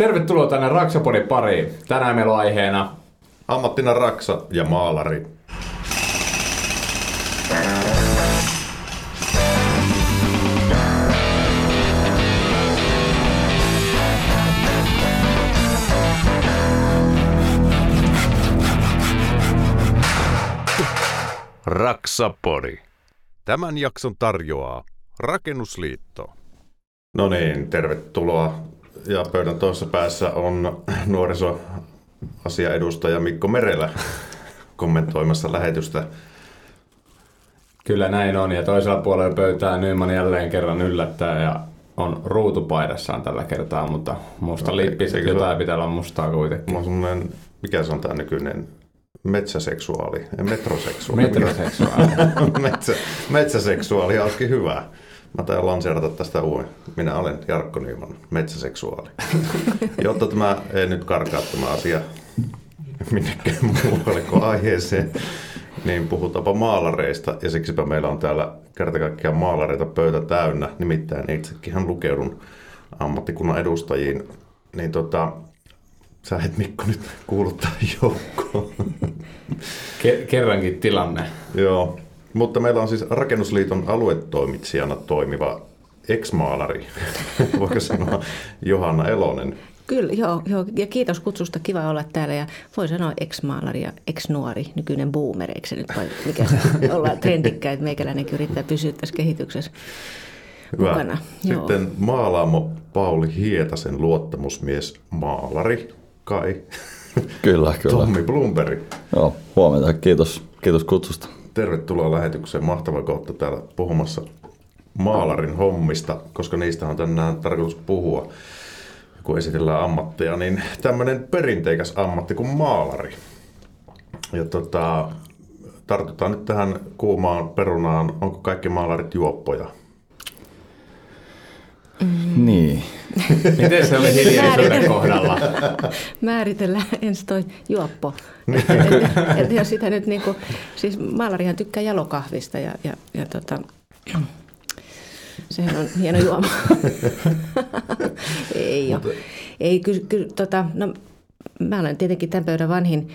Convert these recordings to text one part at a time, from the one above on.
Tervetuloa tänne Raksapodin pariin. Tänään meillä on aiheena Ammattina raksa ja maalari. Raksapori. Tämän jakson tarjoaa Rakennusliitto. No niin, tervetuloa. Ja pöydän toisessa päässä on nuorisoasiaedustaja Mikko Merelä kommentoimassa lähetystä. Kyllä näin on, ja toisella puolella pöytää Nyman jälleen kerran yllättää ja on ruutupaidassaan tällä kertaa, mutta musta No, lippis, eikö se jotain pitää olla mustaa kuitenkin. Mä semmonen, mikä se on tämä nykyinen metsäseksuaali, ei metroseksuaali. Metroseksuaali. Metsä, metsäseksuaali olisikin hyvä. Mä tain lanseerata tästä uuden. Minä olen Jarkko Nyman, metsäseksuaali. Jotta tämä ei nyt karkaa tämä asia minnekään muualle kuin aiheeseen, niin puhutaanpa maalareista. Ja siksipä meillä on täällä kerta kaikkiaan maalareita pöytä täynnä. Nimittäin itsekin lukeudun ammattikunnan edustajiin. Niin tota, sä et Mikko nyt kuuluttaa joukkoon. Ke- kerrankin tilanne. Joo, mutta meillä on siis Rakennusliiton aluetoimitsijana toimiva ex-maalari, voiko sanoa Johanna Elonen. Kyllä, joo, joo, ja kiitos kutsusta, kiva olla täällä ja voi sanoa ex-maalari ja ex-nuori, nykyinen boomer, eikö se nyt vai mikä se ollaan trendikkäitä, meikäläinenkin yrittää pysyä tässä kehityksessä mukana. Joo. Sitten maalaamo Pauli Hietasen luottamusmies maalari Kai. Kyllä, kyllä. Tommi Blumberg. Joo, huomenta. Kiitos, kiitos kutsusta. Tervetuloa lähetykseen. Mahtava kohta täällä puhumassa maalarin hommista, koska niistä on tänään tarkoitus puhua, kun esitellään ammatteja, niin tämmöinen perinteikäs ammatti kuin maalari. Ja tota, tartutaan nyt tähän kuumaan perunaan. Onko kaikki maalarit juoppoja? Mm. Niin. Miten se oli hiljaisuuden kohdalla? Määritellään ensin toi juoppo. Niin. et, et, jos sitä nyt niinku, siis maalarihan tykkää jalokahvista ja, ja, ja tota, sehän on hieno juoma. ei ole. Ei, ky, ky, tota, no, mä olen tietenkin tämän pöydän vanhin,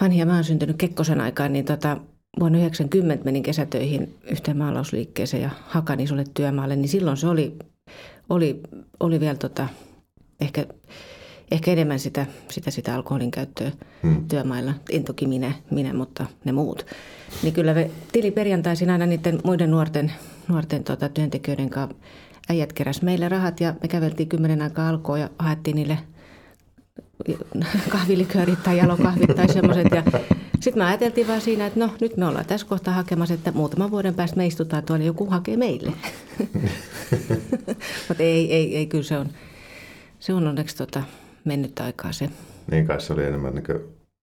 vanhin ja mä oon syntynyt Kekkosen aikaan, niin tota, vuonna 90 menin kesätöihin yhteen maalausliikkeeseen ja hakan isolle työmaalle, niin silloin se oli, oli, oli vielä tota, ehkä, ehkä enemmän sitä, sitä, sitä alkoholin käyttöä hmm. työmailla. En toki minä, minä, mutta ne muut. Niin kyllä me tiliperjantaisin aina niiden muiden nuorten, nuorten tota, työntekijöiden kanssa äijät keräs meille rahat ja me käveltiin kymmenen aikaa alkoon ja haettiin niille kahviliköörit tai jalokahvit tai semmoiset. Ja sitten me ajateltiin vaan siinä, että no nyt me ollaan tässä kohtaa hakemassa, että muutaman vuoden päästä me istutaan tuolla joku hakee meille. Mutta ei, ei, ei, kyllä se on, se on onneksi tota, mennyt aikaa se. Niin kai se oli enemmän niin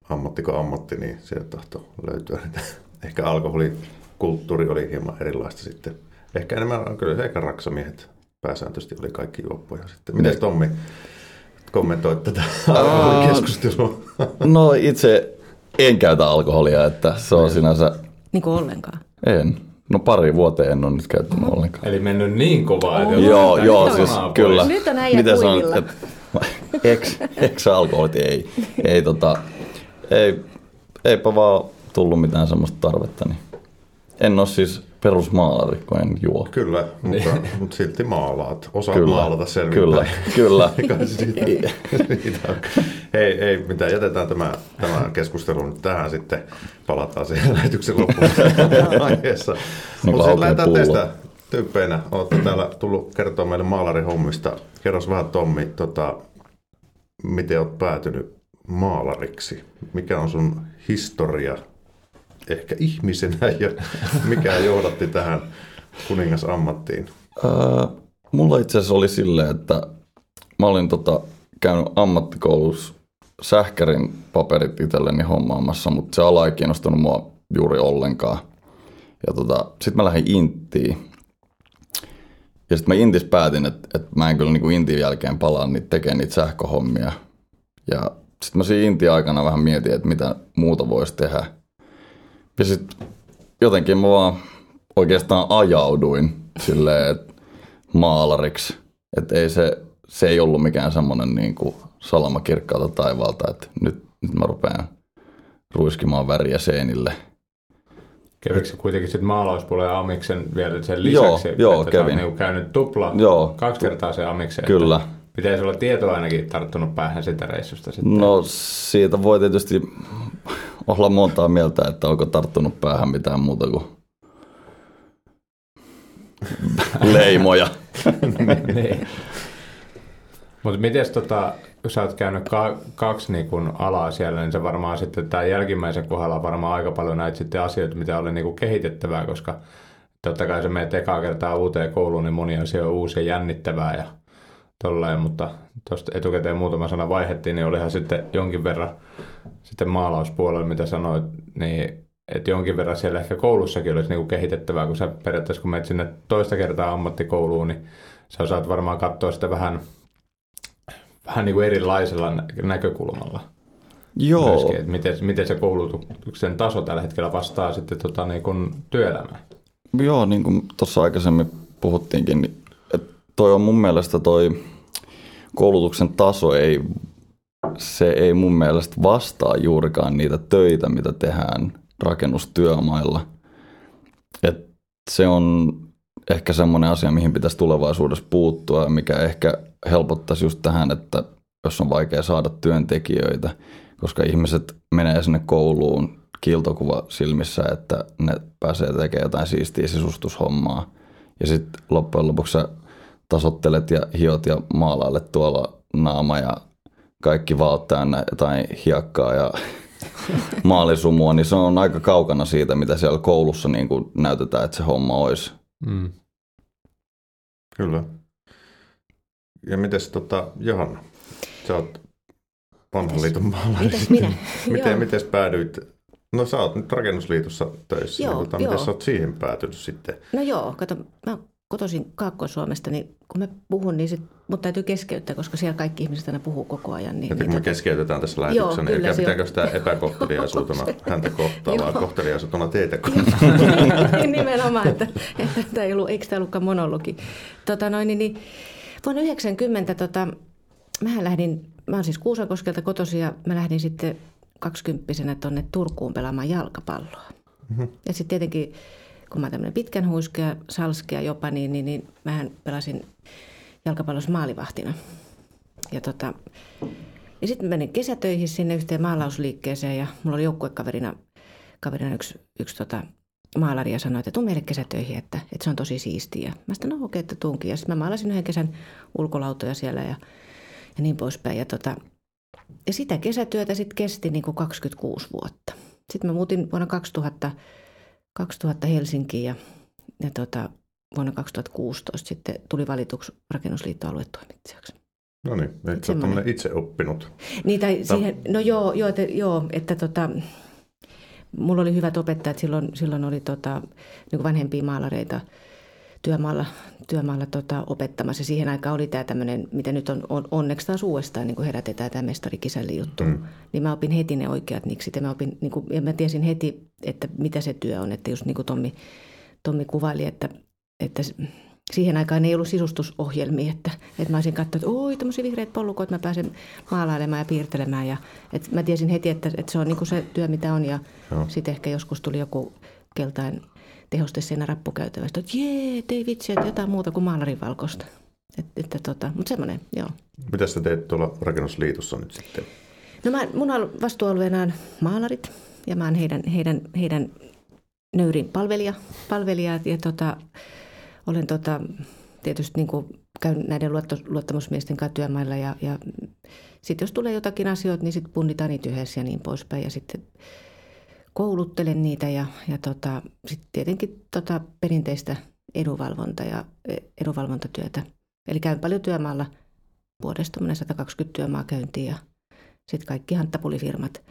ammatti kuin ammatti, niin sieltä tahtoi löytyä. Ehkä alkoholikulttuuri oli hieman erilaista sitten. Ehkä enemmän, kyllä se ehkä raksamiehet pääsääntöisesti oli kaikki juoppoja sitten. Miten Tommi kommentoit tätä alkoholikeskustelua? No itse en käytä alkoholia, että se on sinänsä... Niin kuin ollenkaan. En. No pari vuoteen en ole nyt käyttänyt ollenkaan. Eli mennyt niin kovaa, että Joo, joo, siis kokonaan kyllä. pois. Nyt on äijä Miten kuivilla. et- Ex, ex-alkoholit ei. Ei, tota, ei, eipä vaan tullut mitään semmoista tarvetta. Niin. En ole siis perusmaalari, kun en juo. Kyllä, mutta, mutta silti maalaat. Osaat Kyllä, maalata selvittää. kyllä, kyllä. Siitä, siitä on. Hei, ei mitään, jätetään tämä, tämä keskustelu nyt tähän sitten. Palataan siihen lähetyksen loppuun aiheessa. Niin Mutta sitten lähdetään teistä tyyppeinä. Olette täällä tullut kertoa meille maalarihommista. Kerros vähän Tommi, tota, miten olet päätynyt maalariksi? Mikä on sun historia ehkä ihmisenä ja mikä johdatti tähän kuningasammattiin? Mulla itse asiassa oli silleen, että mä olin tota, käynyt ammattikoulussa sähkärin paperit itselleni hommaamassa, mutta se ala ei kiinnostanut mua juuri ollenkaan. Ja tota, sitten mä lähdin Inttiin. Ja sitten mä Intis päätin, että, että mä en kyllä niinku Intin jälkeen palaa niitä tekemään niitä sähköhommia. Ja sitten mä siinä Intin aikana vähän mietin, että mitä muuta voisi tehdä. Ja sitten jotenkin mä vaan oikeastaan ajauduin silleen, että maalariksi. Että ei se, se ei ollut mikään semmoinen niin kuin salama kirkkaalta taivaalta, että nyt, nyt mä rupean ruiskimaan väriä seinille. Kävikö se kuitenkin sitten maalauspuolen ja amiksen vielä sen lisäksi? Joo, joo, että kävin. Niin käynyt tupla, Joo. kaksi kertaa se amiksen. Kyllä. Pitäisi olla tietoa ainakin tarttunut päähän sitä reissusta sitten. No siitä voi tietysti olla montaa mieltä, että onko tarttunut päähän mitään muuta kuin leimoja. niin. Mutta miten tota, sä oot käynyt ka- kaksi niin kun alaa siellä, niin se varmaan sitten tämä jälkimmäisen kohdalla varmaan aika paljon näitä sitten asioita, mitä oli niin kehitettävää, koska totta kai se menet ekaa kertaa uuteen kouluun, niin moni asia on uusi ja jännittävää ja tolleen, mutta tuosta etukäteen muutama sana vaihettiin, niin olihan sitten jonkin verran sitten maalauspuolella, mitä sanoit, niin että jonkin verran siellä ehkä koulussakin olisi niinku kehitettävää, kun sä periaatteessa kun menet sinne toista kertaa ammattikouluun, niin sä osaat varmaan katsoa sitä vähän, vähän niin kuin erilaisella nä- näkökulmalla. Joo, Myöskin, että miten, miten se koulutuksen taso tällä hetkellä vastaa sitten tota niin kuin työelämään. joo, niin kuin tuossa aikaisemmin puhuttiinkin, niin toi on mun mielestä toi koulutuksen taso ei, se ei mun mielestä vastaa juurikaan niitä töitä, mitä tehdään rakennustyömailla. Et se on ehkä semmoinen asia, mihin pitäisi tulevaisuudessa puuttua mikä ehkä helpottaisi just tähän, että jos on vaikea saada työntekijöitä, koska ihmiset menee sinne kouluun kiiltokuva silmissä, että ne pääsee tekemään jotain siistiä sisustushommaa. Ja sitten loppujen lopuksi sä tasottelet ja hiot ja maalailet tuolla naama ja kaikki vaat täynnä jotain hiekkaa ja maalisumua, niin se on aika kaukana siitä, mitä siellä koulussa niin kuin näytetään, että se homma olisi. Mm. Kyllä. Ja mites tota, Johanna? Sä oot vanhan liiton maalari. Mitäs minä? miten, Joo. miten päädyit? No sä oot nyt rakennusliitossa töissä. Joo, niin, tota, joo. miten sä oot siihen päätynyt sitten? No joo, kato, mä kotoisin Kaakkois-Suomesta, niin kun mä puhun, niin sit mut täytyy keskeyttää, koska siellä kaikki ihmiset aina puhuu koko ajan. Niin, Että niin me tota- keskeytetään tässä lähetyksessä, niin kyllä pitääkö sitä epäkohteliaisuutena häntä kohtaan, vaan kohteliaisuutena teitä kohtaan. Nimenomaan, että, että tämä ei ollut, eikö tämä ollutkaan monologi. Tota noin, niin, niin, vuonna 90 tota, mähän lähdin, mä oon siis Kuusankoskelta kotoisin ja mä lähdin sitten kaksikymppisenä tuonne Turkuun pelaamaan jalkapalloa. Mm-hmm. Ja sitten tietenkin, kun mä tämmöinen pitkän huiskea, salskea jopa, niin, niin, niin mähän pelasin jalkapallossa maalivahtina. Ja tota, ja sitten menin kesätöihin sinne yhteen maalausliikkeeseen ja mulla oli joukkuekaverina kaverina yksi, yksi tota, maalari ja sanoi, että tuu meille kesätöihin, että, että se on tosi siistiä. Mä sanoin, no okei, että tuunkin. Ja sitten mä maalasin yhden kesän ulkolautoja siellä ja, ja niin poispäin. Ja, tota, ja sitä kesätyötä sitten kesti niin kuin 26 vuotta. Sitten mä muutin vuonna 2000, 2000 Helsinkiin ja, ja tota, vuonna 2016 sitten tuli valituksi rakennusliitto aluetoimitsijaksi. No niin, eli sä itse oppinut. Niin, tai siihen, no joo, joo, että, joo, että tota, mulla oli hyvät opettajat, silloin, silloin oli tota, niin vanhempia maalareita työmaalla, työmaalla tota, opettamassa. Siihen aikaan oli tämä tämmöinen, mitä nyt on, on onneksi taas uudestaan niin herätetään tämä mestarikisälli juttu. Mm. Niin mä opin heti ne oikeat niksit ja mä, opin, niin kuin, ja mä tiesin heti, että mitä se työ on. Että just niin kuin Tommi, Tommi kuvaili, että, että siihen aikaan ei ollut sisustusohjelmia, että, että mä olisin katsonut, että oi tämmöisiä vihreät pollukot, mä pääsen maalailemaan ja piirtelemään. Ja, että mä tiesin heti, että, että se on niin kuin se työ, mitä on. Ja sitten ehkä joskus tuli joku keltainen tehoste siinä rappukäytävästä, että jee, ei vitsi, että jotain muuta kuin maalarin valkoista. Et, että tota, mutta semmoinen, joo. Mitä sä teet tuolla rakennusliitossa nyt sitten? No mä, mun vastuualueena on maalarit ja mä oon heidän, heidän, heidän nöyrin palvelija, palvelija ja tota, olen tota, tietysti niin kuin käyn näiden luottamusmiesten kanssa työmailla ja, ja sitten jos tulee jotakin asioita, niin sitten punnitaan niitä yhdessä ja niin poispäin ja sitten kouluttelen niitä ja, ja tota, sitten tietenkin tota perinteistä edunvalvonta ja edunvalvontatyötä. Eli käyn paljon työmaalla vuodesta 120 työmaa käyntiin ja sitten kaikki hanttapulifirmat.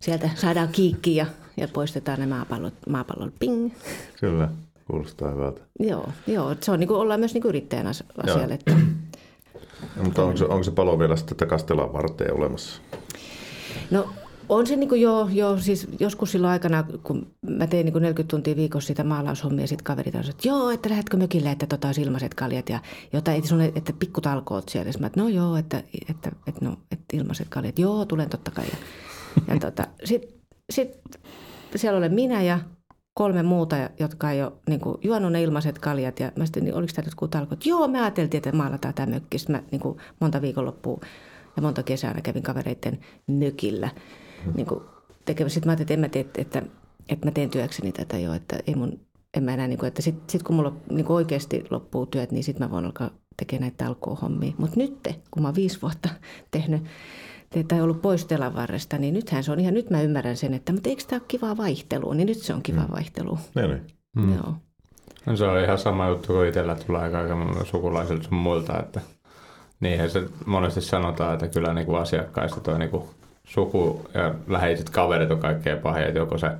Sieltä saadaan kiikki ja, ja poistetaan ne maapallot, maapallon ping. Kyllä, kuulostaa hyvältä. Joo, joo se on niin kuin, ollaan myös niin kuin yrittäjän as- asialle. Että, mutta onko se, onko se palo vielä sitten tätä kastelaan varten olemassa? no On se niin kuin joo, joo, siis joskus silloin aikana, kun mä tein niin kuin 40 tuntia viikossa sitä maalaushommia, sitten kaverit on että joo, että lähdetkö mökille, että tota olisi ilmaiset kaljat ja jotain, että, sulle, että pikkutalkoot siellä. Mä, että no joo, että, että, että, no, että ilmaiset kaljat, joo, tulen totta kai. Ja, ja tota, sitten sit, siellä olen minä ja kolme muuta, jotka ei ole niin kuin, juonut ne ilmaiset kaljat. Ja mä sitten, niin, oliko tämä jotkut talkoot? Joo, me ajateltiin, että maalataan tämä mökki. Sitten mä niin kuin, monta viikonloppua ja monta kesää kävin kavereiden mökillä. Niin kuin, tekemässä. Sitten mä ajattelin, että en mä tee, että, että, että mä teen työkseni tätä jo, että ei mun, en mä enää, niin kuin, että sitten sit kun mulla niin kuin oikeasti loppuu työt, niin sitten mä voin alkaa tekemään näitä talkoohommia. Mutta nyt, kun mä oon viisi vuotta tehnyt tai ollut pois telan varresta, niin nythän se on ihan, nyt mä ymmärrän sen, että mutta eikö tämä ole kivaa vaihtelua, niin nyt se on kivaa mm. vaihtelua. Niin, niin. Mm. Joo. No se on ihan sama juttu kuin itsellä tulee aika aika sukulaisilta sun muilta, että niinhän se monesti sanotaan, että kyllä niin kuin asiakkaista toi niin kuin suku ja läheiset kaverit on kaikkein pahin, että joko se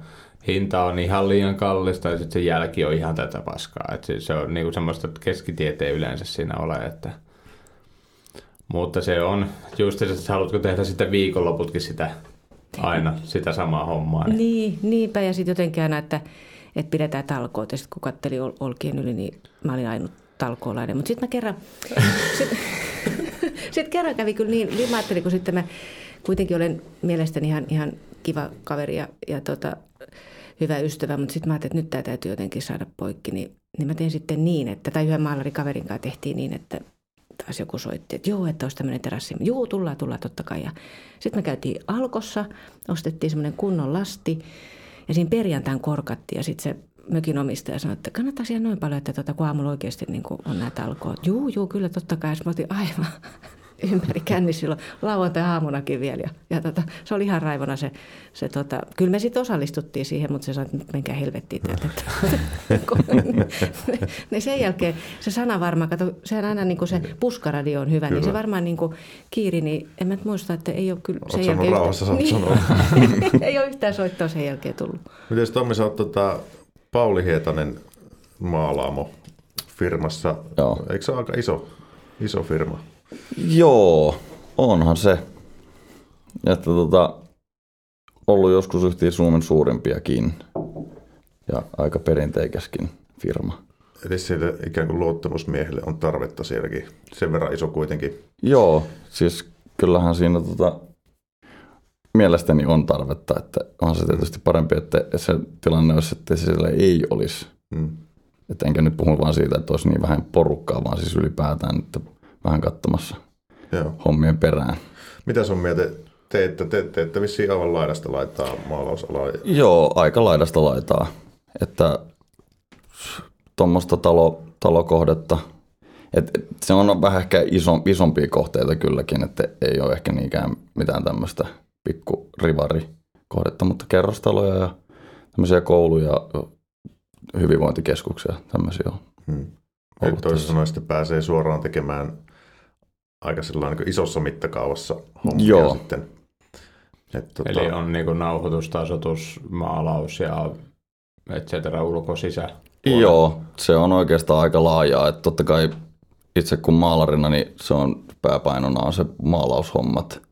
hinta on ihan liian kallista ja sitten se jälki on ihan tätä paskaa. Että se on niin kuin semmoista keskitieteen yleensä siinä ole, että – mutta se on just, että haluatko tehdä sitten viikonloputkin sitä aina sitä samaa hommaa. Niin, niin niinpä ja sitten jotenkin aina, että, että pidetään talkoot. Ja sitten kun katselin ol, olkien yli, niin mä olin ainut talkoolainen. Mutta sitten mä kerran, sitten sit kerran kävi kyllä niin, niin mä ajattelin, kun sitten mä kuitenkin olen mielestäni ihan, ihan kiva kaveri ja, ja tota, hyvä ystävä, mutta sitten mä ajattelin, että nyt tämä täytyy jotenkin saada poikki, niin, niin mä tein sitten niin, että, tai yhden maalarikaverin kanssa tehtiin niin, että, taas joku soitti, että joo, että olisi tämmöinen terassi. Joo, tullaan, tullaan totta kai. Ja sitten me käytiin Alkossa, ostettiin semmoinen kunnon lasti ja siinä perjantain korkattiin ja sitten se mökin omistaja sanoi, että kannattaa siellä noin paljon, että tuota, kun aamulla oikeasti niin on näitä alkoot. Juu, juu, kyllä totta kai. Ja mä otin aivan ympäri känni silloin lauantai-aamunakin vielä. Ja, ja tota, se oli ihan raivona se, se tota, kyllä me sitten osallistuttiin siihen, mutta se sanoi, että menkää helvettiin täältä. niin sen jälkeen se sana varmaan, kato, se on aina niin kuin se puskaradio on hyvä, kyllä. niin se varmaan niin kuin kiiri, niin en mä muista, että ei ole kyllä sen jälkeen... Rauhassa, yhtä... niin. ei ole yhtään soittoa sen jälkeen tullut. Miten Tommi, sä oot tota, Pauli Hietanen maalaamo firmassa. Joo. Eikö se ole aika iso, iso firma? Joo, onhan se. Että tota, ollut joskus yhtiä Suomen suurimpiakin ja aika perinteikäskin firma. Eli sille ikään kuin luottamusmiehelle on tarvetta sielläkin, sen verran iso kuitenkin. Joo, siis kyllähän siinä tota, mielestäni on tarvetta, että on se tietysti parempi, että se tilanne olisi, että siellä ei olisi. Hmm. Että enkä nyt puhu vaan siitä, että olisi niin vähän porukkaa, vaan siis ylipäätään, että vähän katsomassa Joo. hommien perään. Mitä sun mieltä teette? Te, te, te vissiin aivan laidasta laittaa maalausalaa. Joo, aika laidasta laitaa. Että tuommoista talo, talokohdetta, et, et se on vähän ehkä iso, isompia kohteita kylläkin, että ei ole ehkä niinkään mitään tämmöistä pikku rivarikohdetta, mutta kerrostaloja ja tämmöisiä kouluja, hyvinvointikeskuksia, tämmöisiä on. Hmm. Eli toisin sanoen sitten pääsee suoraan tekemään aika niin isossa mittakaavassa hommia Joo. sitten. Et, tota... Eli on niin nauhoitus, tasoitus, maalaus ja et cetera, ulko, sisä. Joo, se on oikeastaan aika laajaa. Että totta kai itse kun maalarina, niin se on pääpainona on se maalaushommat.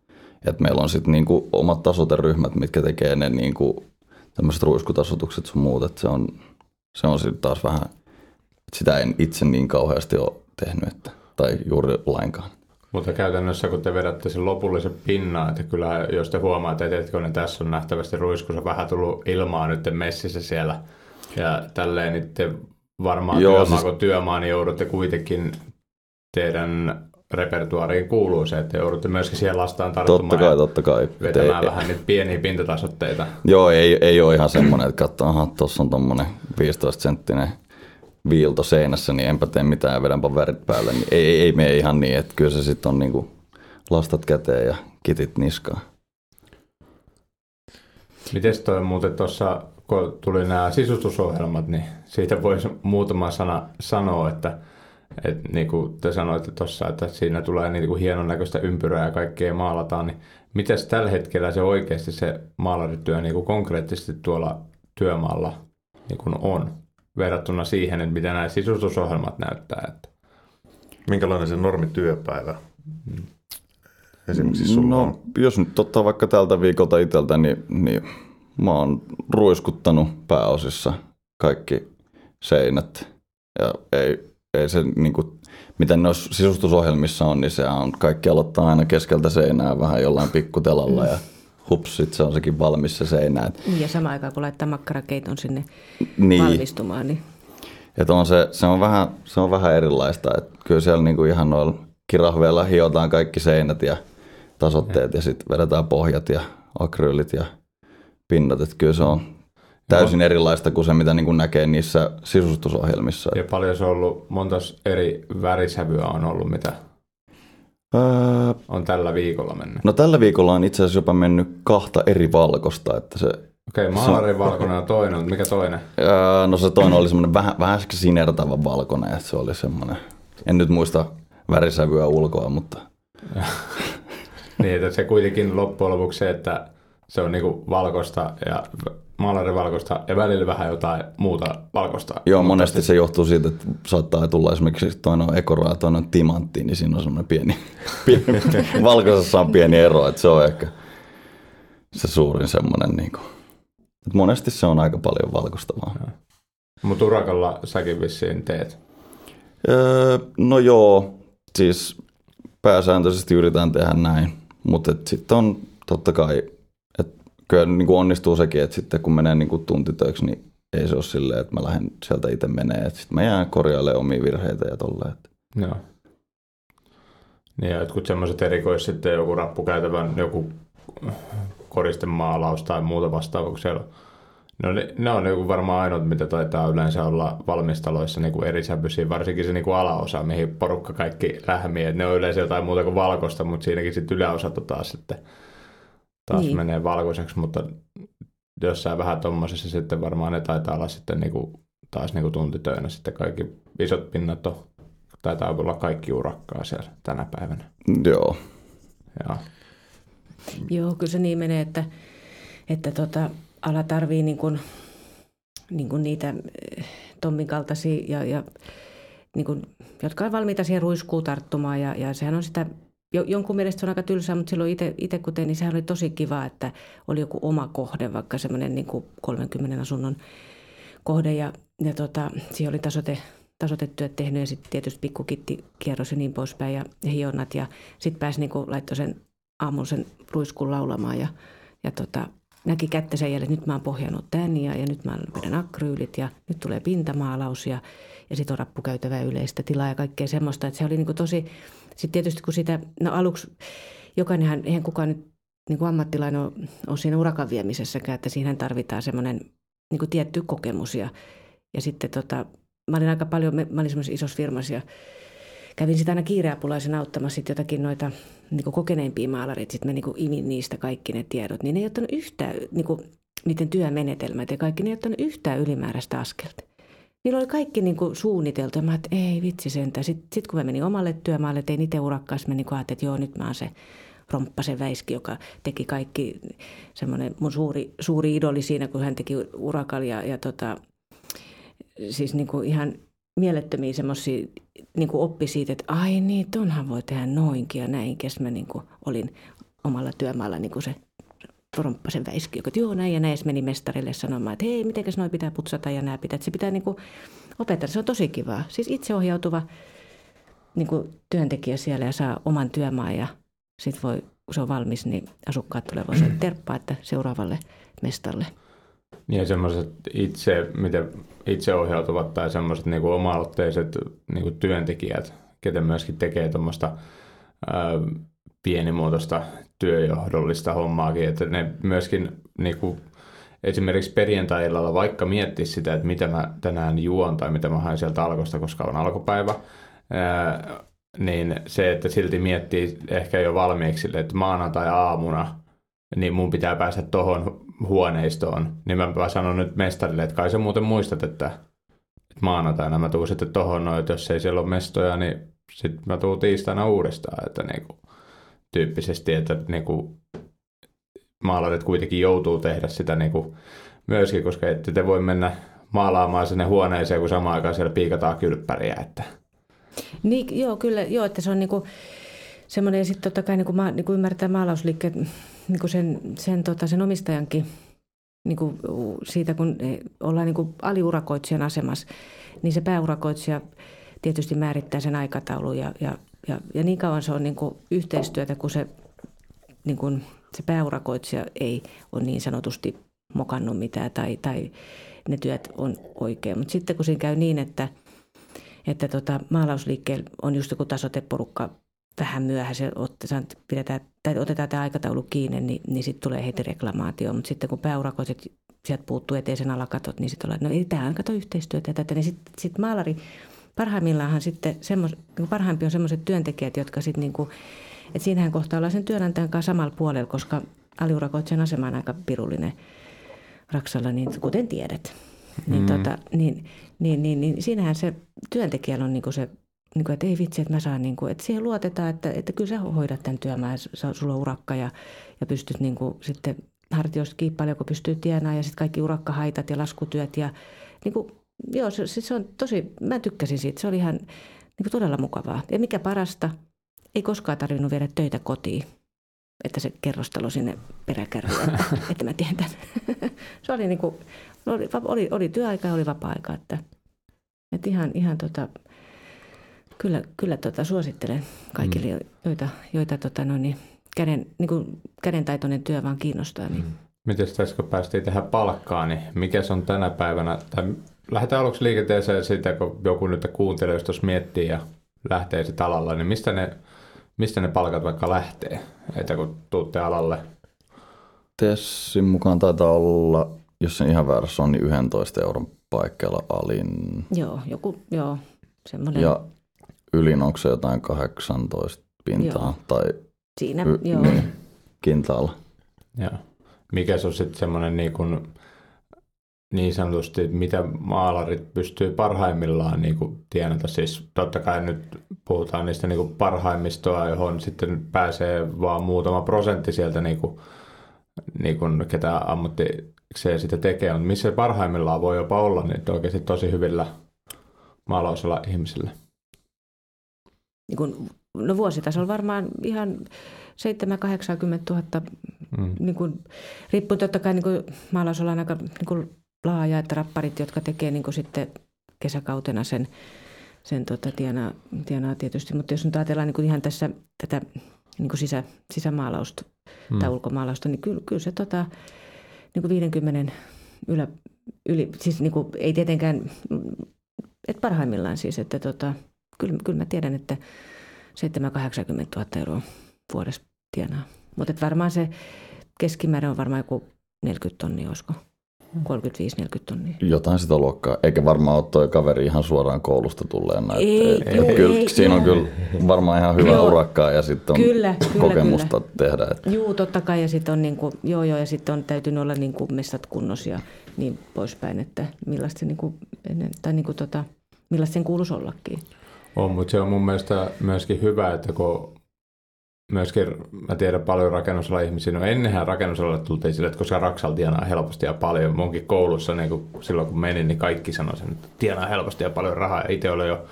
Et meillä on sitten niinku omat tasoteryhmät, mitkä tekee ne niinku tämmöiset ruiskutasotukset sun muut. Et se on, se on sitten taas vähän, sitä en itse niin kauheasti ole tehnyt, että, tai juuri lainkaan. Mutta käytännössä kun te vedätte sen lopullisen pinnan, että kyllä jos te huomaatte, että etkö, niin tässä on nähtävästi ruiskussa vähän tullut ilmaa nyt messissä siellä ja tälleen, niin te varmaan Joo, työmaa, siis... kun työmaa, niin joudutte kuitenkin teidän repertuariin kuuluu se, että joudutte myöskin siihen lastaan tarttumaan totta kai, totta kai. vetämään Te, vähän niitä pieniä pintatasotteita. Joo, ei, ei ole ihan semmoinen, että katsotaan, tuossa on tuommoinen 15 senttinen viilto seinässä, niin enpä tee mitään vedänpä värit päälle. Niin ei, ei, ei mene ihan niin, että kyllä se sitten on niinku lastat käteen ja kitit niskaan. Miten toi muuten tuossa, kun tuli nämä sisustusohjelmat, niin siitä voisi muutama sana sanoa, että, että niin kuin te sanoitte tuossa, että siinä tulee niin kuin hienon näköistä ympyrää ja kaikkea maalataan, niin miten tällä hetkellä se oikeasti se maalarityö niin kuin konkreettisesti tuolla työmaalla niin kuin on? Verrattuna siihen, että mitä nämä sisustusohjelmat näyttää. Että. Minkälainen se normityöpäivä esimerkiksi sulla No, on? jos nyt ottaa vaikka tältä viikolta itseltä, niin, niin mä oon ruiskuttanut pääosissa kaikki seinät. Ja ei, ei se, niin kuin, mitä noissa sisustusohjelmissa on, niin se on kaikki aloittaa aina keskeltä seinää vähän jollain pikkutelalla ja hups, sit se on sekin valmis se seinä. Et, Niin, Ja samaan aikaan, kun laittaa makkarakeiton sinne niin, valmistumaan, niin et on se, se, on vähän, se on vähän erilaista. Et kyllä siellä niinku ihan noilla kirahveilla hiotaan kaikki seinät ja tasotteet ja sitten vedetään pohjat ja akryylit ja pinnat. Et kyllä se on täysin erilaista kuin se, mitä niinku näkee niissä sisustusohjelmissa. Ja paljon se on ollut, monta eri värisävyä on ollut, mitä Öö, on tällä viikolla mennyt. no tällä viikolla on itse asiassa jopa mennyt kahta eri valkosta. Että se, Okei, maalarin valkoinen on toinen, mikä toinen? öö, no se toinen oli semmoinen vähän, vähän sinertävä valkoinen, että se oli semmoinen, en nyt muista värisävyä ulkoa, mutta Niin, että se kuitenkin loppujen lopuksi se, että se on niinku valkoista ja maalarin valkoista ja välillä vähän jotain muuta valkoista. Joo, Mutta monesti se johtuu siitä, että saattaa tulla esimerkiksi toinen on ekora ja toinen on timantti, niin siinä on semmoinen pieni, pieni valkoisessa on pieni ero, että se on ehkä se suurin semmoinen niin kuin, että monesti se on aika paljon valkoista vaan. Mutta urakalla säkin vissiin teet. Öö, no joo, siis pääsääntöisesti yritän tehdä näin, mutta sitten on totta kai, kyllä niin kuin onnistuu sekin, että sitten kun menee niin tuntitöiksi, niin ei se ole silleen, että mä lähden sieltä itse menee, sitten mä jään korjailemaan omia virheitä ja tolleen. Joo. Niin ja jotkut semmoiset erikois sitten joku rappukäytävän, joku koristemaalaus tai muuta vastaavaa. No ne, ne on niinku varmaan ainoat, mitä taitaa yleensä olla valmistaloissa niinku eri sävyisiä, varsinkin se niinku alaosa, mihin porukka kaikki lähmii. Et ne on yleensä jotain muuta kuin valkoista, mutta siinäkin sitten yläosat on taas sitten taas Niin. menee valkoiseksi, mutta jossain vähän tuommoisessa sitten varmaan ne taitaa olla sitten niinku, taas niinku tuntitöinä sitten kaikki isot pinnat on, taitaa olla kaikki urakkaa siellä tänä päivänä. Joo, Joo. Joo, kyllä se niin menee, että, että tota, ala tarvii niin kuin, niin kuin niitä eh, Tommin kaltaisia, ja, ja, niin kuin, jotka on valmiita siihen ruiskuun tarttumaan. Ja, ja sehän on sitä, jonkun mielestä se on aika tylsää, mutta silloin itse, tein, niin sehän oli tosi kiva, että oli joku oma kohde, vaikka semmoinen niin kuin 30 asunnon kohde. Ja, ja tota, siihen oli tasote, tasotetyöt tehnyt ja sitten tietysti pikkukittikierros ja niin poispäin ja, ja hionnat. Ja sitten pääsi niin laittoi sen aamun sen ruiskun laulamaan ja, ja tota, näki kättä sen jälleen, että nyt mä oon pohjannut tän ja, ja nyt mä vedän akryylit ja nyt tulee pintamaalaus ja, ja sitten on rappukäytävää yleistä tilaa ja kaikkea semmoista. Että se oli niin kuin tosi, sitten tietysti kun sitä, no aluksi jokainenhan, eihän kukaan nyt niin kuin ammattilainen ole, ole siinä urakan viemisessäkään, että siihen tarvitaan semmoinen niin kuin tietty kokemus ja, ja sitten tota, mä olin aika paljon, mä olin semmoisessa isossa firmassa ja kävin sitä aina kiireapulaisen auttamassa sit jotakin noita niin kokeneimpia maalareita. Sitten mä niin imin niistä kaikki ne tiedot. Niin ne ei ottanut yhtään, niin kuin, niiden työmenetelmät ja kaikki, ne ei ottanut yhtään ylimääräistä askelta. Niillä oli kaikki niin kuin suunniteltu. Mä että ei vitsi sentään. Sitten sit kun mä menin omalle työmaalle, tein itse urakkaas, mä niin ajattelin, että joo, nyt mä oon se Romppasen Väiski, joka teki kaikki, semmoinen mun suuri, suuri idoli siinä, kun hän teki urakalla ja, ja tota, siis niin kuin ihan mielettömiä semmoisia niin oppi siitä, että ai niin, tonhan voi tehdä noinkin ja näinkin. Ja mä niin kuin olin omalla työmaalla niin kuin se Romppasen väiski, joka joo näin ja näin, meni mestarille sanomaan, että hei, mitenkäs noin pitää putsata ja nämä pitää. Että se pitää niin opetella, se on tosi kivaa. Siis itseohjautuva niin työntekijä siellä ja saa oman työmaan ja sitten voi, kun se on valmis, niin asukkaat tulee voi terppaa, että seuraavalle mestalle. Niin semmoiset itse, miten itseohjautuvat tai semmoiset niin oma-aloitteiset niin työntekijät, ketä myöskin tekee tuommoista pienimuotoista työjohdollista hommaakin, että ne myöskin niin kuin, esimerkiksi perjantai-illalla vaikka miettis sitä, että mitä mä tänään juon tai mitä mä haen sieltä alkosta, koska on alkupäivä, ää, niin se, että silti miettii ehkä jo valmiiksi että maanantai-aamuna niin mun pitää päästä tuohon huoneistoon, niin mä sanon nyt mestarille, että kai sä muuten muistat, että, että maanantaina mä tuun sitten tuohon, no, että jos ei siellä ole mestoja, niin sitten mä tuun tiistaina uudestaan, että niinku, tyyppisesti, että niinku, maalarit kuitenkin joutuu tehdä sitä niinku, myöskin, koska ette te voi mennä maalaamaan sinne huoneeseen, kun samaan aikaan siellä piikataan kylppäriä, että. Niin, joo, kyllä, joo, että se on niinku, semmoinen, ja sitten totta kai niin kuin, niin kuin ymmärtää maalausliikkeen niin kuin sen, sen, tota, sen omistajankin niin kuin siitä, kun ollaan niin kuin aliurakoitsijan asemassa, niin se pääurakoitsija tietysti määrittää sen aikataulun ja, ja, ja, ja niin kauan se on niin kuin yhteistyötä, kun se, niin kuin se pääurakoitsija ei ole niin sanotusti mokannut mitään tai, tai ne työt on oikein. Mutta sitten kun siinä käy niin, että, että tota, maalausliikkeellä on just joku tasoteporukka vähän myöhäisen, otetaan, pidetään, tai otetaan tämä aikataulu kiinni, niin, niin sitten tulee heti reklamaatio. Mutta sitten kun pääurakoiset sieltä puuttuu eteisen alakatot, niin sitten ollaan, no ei tämä kato yhteistyötä. Tätä. Niin sitten sit maalari, parhaimmillaanhan sitten semmos, niin parhaimpi on semmoiset työntekijät, jotka sitten niin kuin, että siinähän kohtaa ollaan sen työnantajan kanssa samalla puolella, koska aliurakoitsijan asema on aika pirullinen Raksalla, niin kuten tiedät. Niin, mm. tota, niin, niin, niin, niin, siinähän se työntekijällä on niin se niin kuin, että ei vitsi, että mä saan, niin kuin, että siihen luotetaan, että, että kyllä sä hoidat tämän työmaan, sulla on urakka ja, ja pystyt niin kuin, sitten hartioista kiinni kun pystyy tienaamaan ja sitten kaikki urakkahaitat ja laskutyöt ja niin kuin, joo, se, se, on tosi, mä tykkäsin siitä, se oli ihan niin kuin todella mukavaa. Ja mikä parasta, ei koskaan tarvinnut viedä töitä kotiin, että se kerrostalo sinne peräkärryyn, että mä tiedän se oli, niin kuin, oli, oli, oli työaika ja oli vapaa-aika, että, että ihan, ihan tota, Kyllä, kyllä tota, suosittelen kaikille, mm. joita, joita tota, no, niin, käden, niin kuin kädentaitoinen työ vaan kiinnostaa. Niin. Mm. Miten tässä kun päästiin tähän palkkaan, niin mikä se on tänä päivänä, tai lähdetään aluksi liikenteeseen siitä, kun joku nyt kuuntelee, jos tuossa miettii ja lähtee sitten alalla, niin mistä ne, mistä ne palkat vaikka lähtee, että kun tuutte alalle? Tessin mukaan taitaa olla, jos sen ihan väärässä on, niin 11 euron paikkeilla alin. Joo, joku, joo, semmoinen. Ja ylin, onko se jotain 18 pintaa joo. tai Siinä, y- joo. Niin, kintaalla. Joo. Mikä se on sitten semmoinen niin, kuin, niin sanotusti, mitä maalarit pystyy parhaimmillaan niin kuin tienata. Siis totta kai nyt puhutaan niistä niin kuin parhaimmistoa, johon sitten pääsee vaan muutama prosentti sieltä, niin kuin, niin kuin ketä ammattikseen sitä tekee. Mutta missä parhaimmillaan voi jopa olla, niin oikeasti tosi hyvillä maalausilla ihmisillä niin kuin, no vuositasolla varmaan ihan 780 000, mm. niin kuin, riippuu totta kai niin kuin, maalausala on aika niin kuin, laaja, että rapparit, jotka tekee niin sitten kesäkautena sen, sen tota, tienaa, tienaa tietysti, mutta jos nyt ajatellaan niin ihan tässä tätä niin sisä, sisämaalausta mm. tai ulkomaalausta, niin kyllä, kyllä se tota, niin kuin 50 ylä, yli, siis niin kuin, ei tietenkään, että parhaimmillaan siis, että tota, kyllä, kyllä mä tiedän, että 780 000 euroa vuodessa tienaa. Mutta varmaan se keskimäärä on varmaan joku 40 tonnia, olisiko? 35-40 tonnia. Jotain sitä luokkaa. Eikä varmaan ole toi kaveri ihan suoraan koulusta tulleen. Ei, et, ei, kyllä, ei, siinä on kyllä varmaan ihan hyvä joo, urakkaa ja sitten on kyllä, kyllä, kokemusta kyllä. tehdä. Että. Joo, totta kai. Ja sitten on, niinku, joo, joo, ja sit on täytynyt olla niinku messat kunnossa ja niin poispäin, että millaista se, niinku, ennen, tai niinku tota, millaista sen kuuluisi ollakin. On, mutta se on mun mielestä myöskin hyvä, että kun myöskin, mä tiedän paljon rakennusala ihmisiä, no ennenhän rakennusalalle tultiin sille, että koska Raksal tienaa helposti ja paljon. Munkin koulussa niin kun, silloin kun menin, niin kaikki sanoi sen, että tienaa helposti ja paljon rahaa. Ja itse olen jo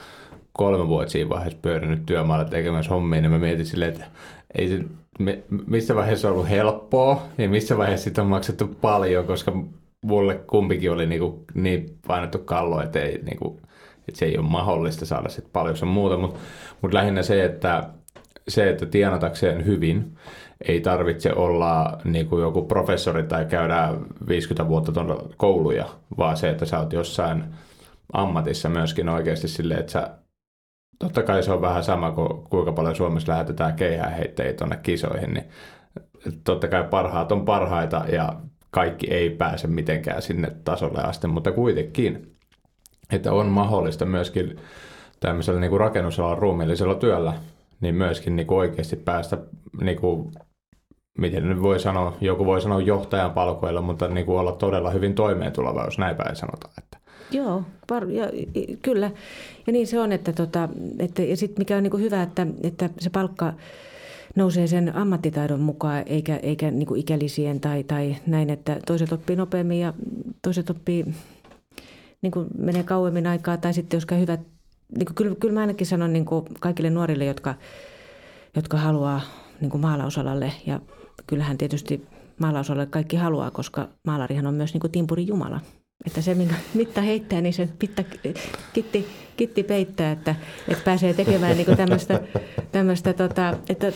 kolme vuotta siinä vaiheessa pyörinyt työmaalla tekemässä hommia, niin mä mietin silleen, että ei se, missä vaiheessa on ollut helppoa ja missä vaiheessa sitä on maksettu paljon, koska mulle kumpikin oli niin, niin painettu kallo, että ei niin kuin, että se ei ole mahdollista saada sitten paljon muuta, mutta mut lähinnä se, että se, että tienatakseen hyvin, ei tarvitse olla niin kuin joku professori tai käydä 50 vuotta tuonne kouluja, vaan se, että sä oot jossain ammatissa myöskin oikeasti silleen, että sä, totta kai se on vähän sama kuin kuinka paljon Suomessa lähetetään keihääheittäjiä tuonne kisoihin, niin totta kai parhaat on parhaita ja kaikki ei pääse mitenkään sinne tasolle asti, mutta kuitenkin että on mahdollista myöskin tämmöisellä niin kuin rakennusalan ruumiillisella työllä niin myöskin niin kuin oikeasti päästä, niin kuin, miten nyt voi sanoa, joku voi sanoa johtajan palkoilla, mutta niin kuin olla todella hyvin toimeentuleva, jos näin päin sanotaan. Että. Joo, par, ja, kyllä. Ja niin se on, että, tota, että ja sitten mikä on niin kuin hyvä, että, että se palkka nousee sen ammattitaidon mukaan, eikä, eikä niin kuin ikälisien tai, tai näin, että toiset oppii nopeammin ja toiset oppii niin kuin menee kauemmin aikaa tai sitten jos hyvät, niin kuin, kyllä, kyllä mä ainakin sanon niin kuin kaikille nuorille, jotka, jotka haluaa niin kuin maalausalalle. Ja kyllähän tietysti maalausalalle kaikki haluaa, koska maalarihan on myös niin kuin timpurin jumala. Että se, minkä mitta heittää, niin se mitta kitti, kitti peittää, että, että pääsee tekemään niin tämmöistä, tämmöistä tota, että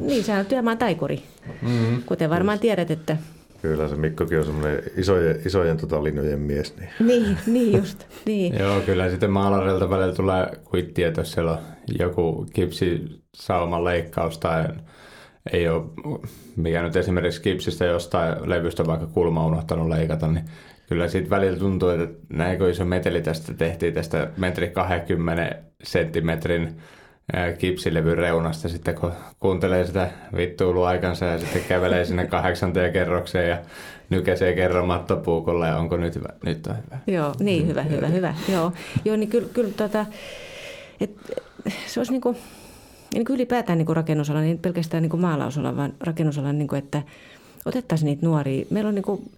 niin sehän on työmaan taikuri. Mm-hmm. Kuten varmaan tiedät, että Kyllä se Mikkokin on semmoinen isojen, isojen tota, linjojen mies. Niin. niin, niin just. Niin. Joo, kyllä sitten maalarilta välillä tulee kuittia, että jos siellä on joku kipsisauman leikkaus tai ei ole, mikä nyt esimerkiksi kipsistä jostain levystä vaikka kulma unohtanut leikata, niin kyllä siitä välillä tuntuu, että näinkö iso meteli tästä tehtiin tästä metri 20 senttimetrin kipsilevyn reunasta sitten, kun kuuntelee sitä vittuilua aikansa ja sitten kävelee sinne kahdeksanteen kerrokseen ja nykäsee kerran mattopuukolla ja onko nyt hyvä? Nyt on hyvä. Joo, niin hyvä, hyvä, hyvä. Joo, Joo niin kyllä, kyllä tota, et, se olisi niin kuin, niin kuin ylipäätään niin kuin rakennusala, niin pelkästään niin kuin maalausala, vaan rakennusala, niin kuin, että otettaisiin niitä nuoria. Meillä on niin kuin,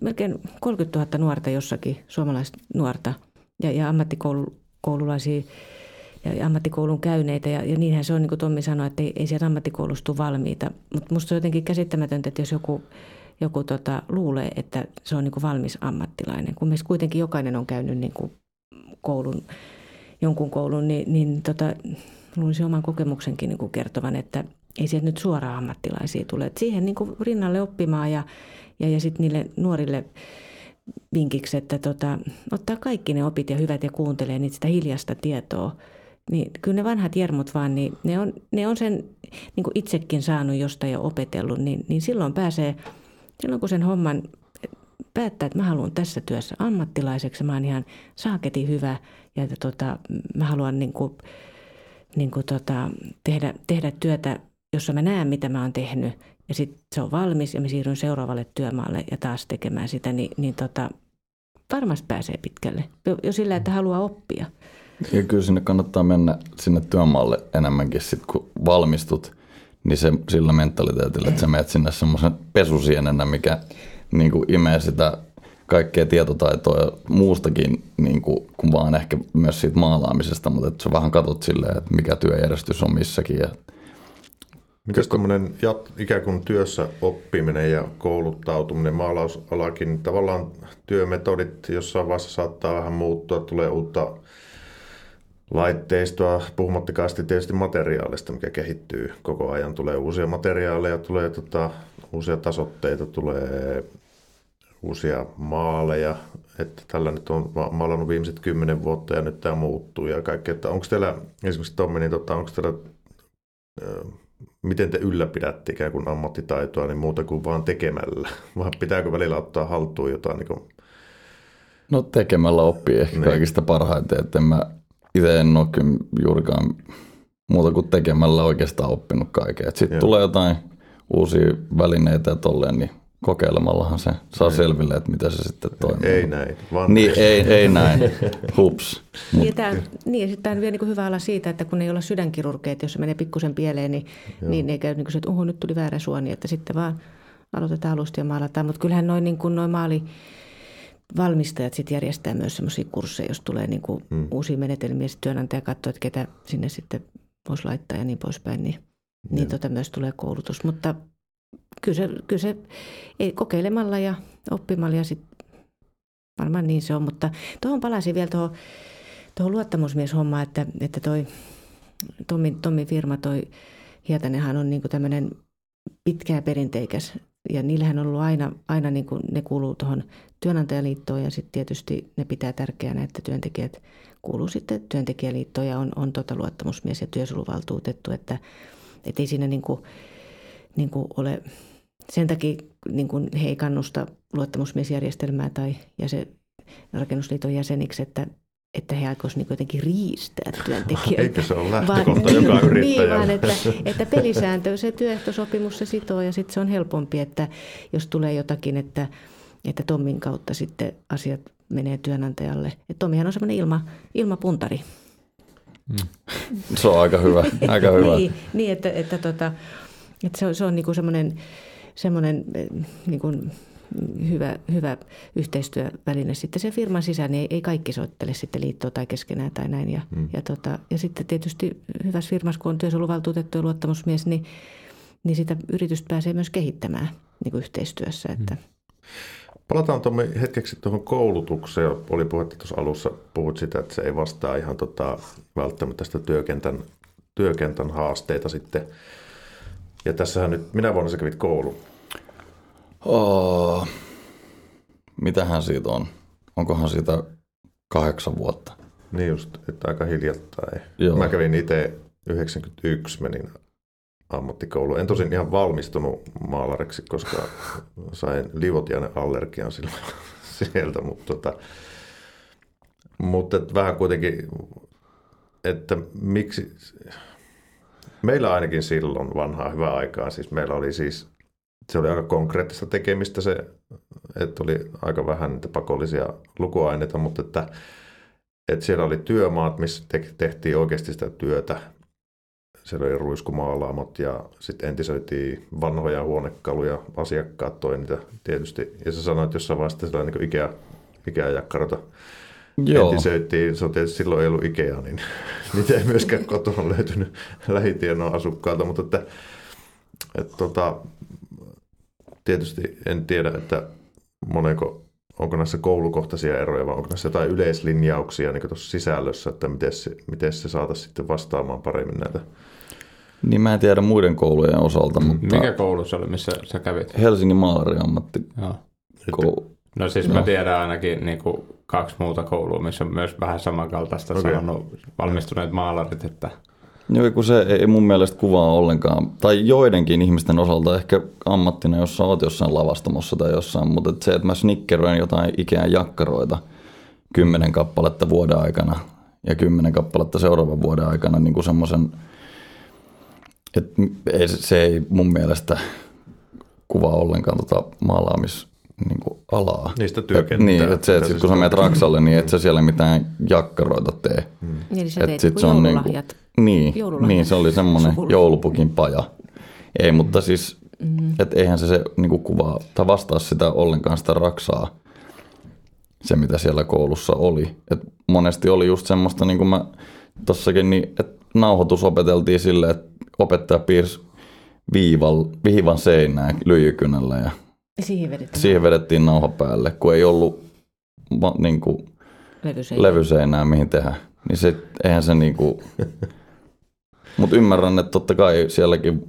melkein 30 000 nuorta jossakin, suomalaista nuorta ja, ja ammattikoululaisia ja ammattikoulun käyneitä. Ja, ja niinhän se on, niin kuin Tommi sanoi, että ei, ei sieltä ammattikoulusta valmiita. Mutta musta on jotenkin käsittämätöntä, että jos joku, joku tota, luulee, että se on niin kuin valmis ammattilainen, kun meistä kuitenkin jokainen on käynyt niin kuin koulun, jonkun koulun, niin, niin tota, luulisin oman kokemuksenkin niin kuin kertovan, että ei sieltä nyt suoraan ammattilaisia tule. Et siihen niin kuin rinnalle oppimaan ja, ja, ja sitten niille nuorille vinkiksi, että tota, ottaa kaikki ne opit ja hyvät ja kuuntelee niitä sitä hiljasta tietoa – niin kyllä ne vanhat jermut vaan, niin ne on, ne on sen niin kuin itsekin saanut jostain ja opetellut, niin, niin silloin pääsee, silloin kun sen homman päättää, että mä haluan tässä työssä ammattilaiseksi, mä oon ihan saaketi hyvä ja että tota, mä haluan niin kuin, niin kuin tota, tehdä, tehdä työtä, jossa mä näen, mitä mä oon tehnyt ja sitten se on valmis ja mä siirryn seuraavalle työmaalle ja taas tekemään sitä, niin, niin tota, varmasti pääsee pitkälle jo, jo sillä, että haluaa oppia. Ja kyllä sinne kannattaa mennä sinne työmaalle enemmänkin sit, kun valmistut, niin se sillä mentaliteetillä, että sä menet sinne semmoisen pesusienenä, mikä niin kuin imee sitä kaikkea tietotaitoa ja muustakin niin kuin, kuin vaan ehkä myös siitä maalaamisesta, mutta että sä vähän katot silleen, että mikä työjärjestys on missäkin. Ja... Mikäs tämmöinen ikään kuin työssä oppiminen ja kouluttautuminen, maalausalakin, tavallaan työmetodit jossain vaiheessa saattaa vähän muuttua, tulee uutta laitteistoa, puhumattakaan tietysti materiaalista, mikä kehittyy koko ajan. Tulee uusia materiaaleja, tulee tota, uusia tasotteita, tulee uusia maaleja. Että tällä nyt on maalannut viimeiset kymmenen vuotta ja nyt tämä muuttuu ja kaikki. Että onko teillä, esimerkiksi Tommi, niin tota, onko teillä, miten te ylläpidätte ikään kuin ammattitaitoa niin muuta kuin vaan tekemällä? Vai pitääkö välillä ottaa haltuun jotain? Niin kuin... No tekemällä oppii ehkä niin. kaikista parhaiten, että en mä itse en ole kyllä juurikaan muuta kuin tekemällä oikeastaan oppinut kaiken. Sitten tulee jotain uusia välineitä ja tolleen, niin kokeilemallahan se saa ei. selville, että mitä se sitten toimii. Ei näin. Niin, ei, ei näin. Hups. Mut. Ja, tämä, niin, ja sitten tämä on vielä niin hyvä olla siitä, että kun ei olla sydänkirurgeet, jos se menee pikkusen pieleen, niin, niin ei käy niin kuin se, että uhu, nyt tuli väärä suoni, että sitten vaan aloitetaan alusta ja maalataan. Mutta kyllähän noin, niin kuin noin maali, valmistajat sitten järjestää myös semmoisia kursseja, jos tulee niin kuin mm. uusia menetelmiä. Sitten työnantaja katsoo, että ketä sinne sitten voisi laittaa ja niin poispäin. Niin, niin tota myös tulee koulutus. Mutta kyllä se, kyllä se ei, kokeilemalla ja oppimalla ja sitten varmaan niin se on. Mutta tuohon palasin vielä tuohon, tuohon luottamusmieshommaan, että, että toi Tommi, Tommi firma, toi Hietanenhan on niin tämmöinen pitkää perinteikäs ja niillähän on ollut aina, aina niin kuin ne kuuluu tuohon työnantajaliittoon ja sitten tietysti ne pitää tärkeänä, että työntekijät kuuluu sitten työntekijäliittoon ja on, on tota luottamusmies ja työsuluvaltuutettu, että et ei siinä niin kuin, niin kuin ole, sen takia niin kuin he ei kannusta luottamusmiesjärjestelmää tai jäsen, rakennusliiton jäseniksi, että että he aikoisivat niin jotenkin riistää työntekijöitä. Eikö se ole lähtökohta vaan, joka niin, Niin, vaan että, että pelisääntö, se työehtosopimus se sitoo ja sitten se on helpompi, että jos tulee jotakin, että, että Tommin kautta sitten asiat menee työnantajalle. Et Tommihan on semmoinen ilma, ilmapuntari. Mm. Se on aika hyvä. Aika hyvä. niin, niin, että, että, tota, että se on, se on niin semmoinen, semmoinen niin kuin hyvä, hyvä yhteistyöväline sitten se firman sisään, niin ei, ei kaikki soittele sitten liittoa tai keskenään tai näin. Ja, mm. ja, tota, ja sitten tietysti hyvässä firmassa, kun on työsuojeluvaltuutettu ja luottamusmies, niin, niin sitä yritystä pääsee myös kehittämään niin kuin yhteistyössä. Että. Mm. Palataan Tommi hetkeksi tuohon koulutukseen. Oli puhetta tuossa alussa, puhut sitä, että se ei vastaa ihan tota, välttämättä sitä työkentän, työkentän haasteita sitten. Ja tässähän nyt, minä vuonna sä kävit koulu? Oh, mitähän siitä on? Onkohan siitä kahdeksan vuotta? Niin just, että aika hiljattain. Joo. Mä kävin itse 91, menin ammattikoulu. En tosin ihan valmistunut maalariksi, koska sain livotiainen allergian silloin sieltä, mutta, tota, mutta että vähän kuitenkin, että miksi, meillä ainakin silloin vanhaa hyvää aikaa, siis meillä oli siis, se oli aika konkreettista tekemistä se, että oli aika vähän niitä pakollisia lukuaineita, mutta että, että siellä oli työmaat, missä tehtiin oikeasti sitä työtä, siellä oli ruiskumaalaamot ja sitten entisöitiin vanhoja huonekaluja, asiakkaat toi niitä tietysti. Ja sä sanoit jossain vaiheessa sellainen niin Ikea, Ikea-jakkarota Joo. entisöitiin. Se on tietysti silloin ei ollut Ikea, niin niitä ei myöskään kotona löytynyt lähitienoa asukkaalta, mutta että, että tota, tietysti en tiedä, että moneko, onko näissä koulukohtaisia eroja vai onko näissä jotain yleislinjauksia niin tuossa sisällössä, että miten se, miten se saataisiin sitten vastaamaan paremmin näitä niin mä en tiedä muiden koulujen osalta, mutta... Mikä koulu se oli, missä sä kävit? Helsingin maalariammatti. Koulu. No siis no. mä tiedän ainakin niin kuin kaksi muuta koulua, missä on myös vähän samankaltaista okay. sanonut valmistuneet maalarit, että... Joo, kun se ei mun mielestä kuvaa ollenkaan, tai joidenkin ihmisten osalta ehkä ammattina, jos sä oot jossain lavastamossa tai jossain, mutta et se, että mä snickeroin jotain ikään jakkaroita kymmenen kappaletta vuoden aikana ja kymmenen kappaletta seuraavan vuoden aikana niin kuin semmoisen – et ei, se ei mun mielestä kuvaa ollenkaan tota maalaamis niin kuin alaa. Niistä työkenttää. Niin, että se, että sit, kun sä menet Raksalle, niin et sä siellä mitään jakkaroita tee. Hmm. Eli sä teet sit se on niin, kuin, niin, niin, se oli semmoinen joulupukin paja. Ei, mutta siis, mm. että eihän se, se niin kuin kuvaa, tai vastaa sitä ollenkaan sitä Raksaa, se mitä siellä koulussa oli. Et monesti oli just semmoista, niin kuin mä tossakin, niin, että nauhoitus opeteltiin silleen, että opettaja piirsi viival, viivan seinään lyijykynällä ja siihen vedettiin, siihen vedettiin nauha päälle, kun ei ollut niin kuin, levyseinää. levyseinää mihin tehdä. Niin se, eihän se niin kuin... Mutta ymmärrän, että totta kai sielläkin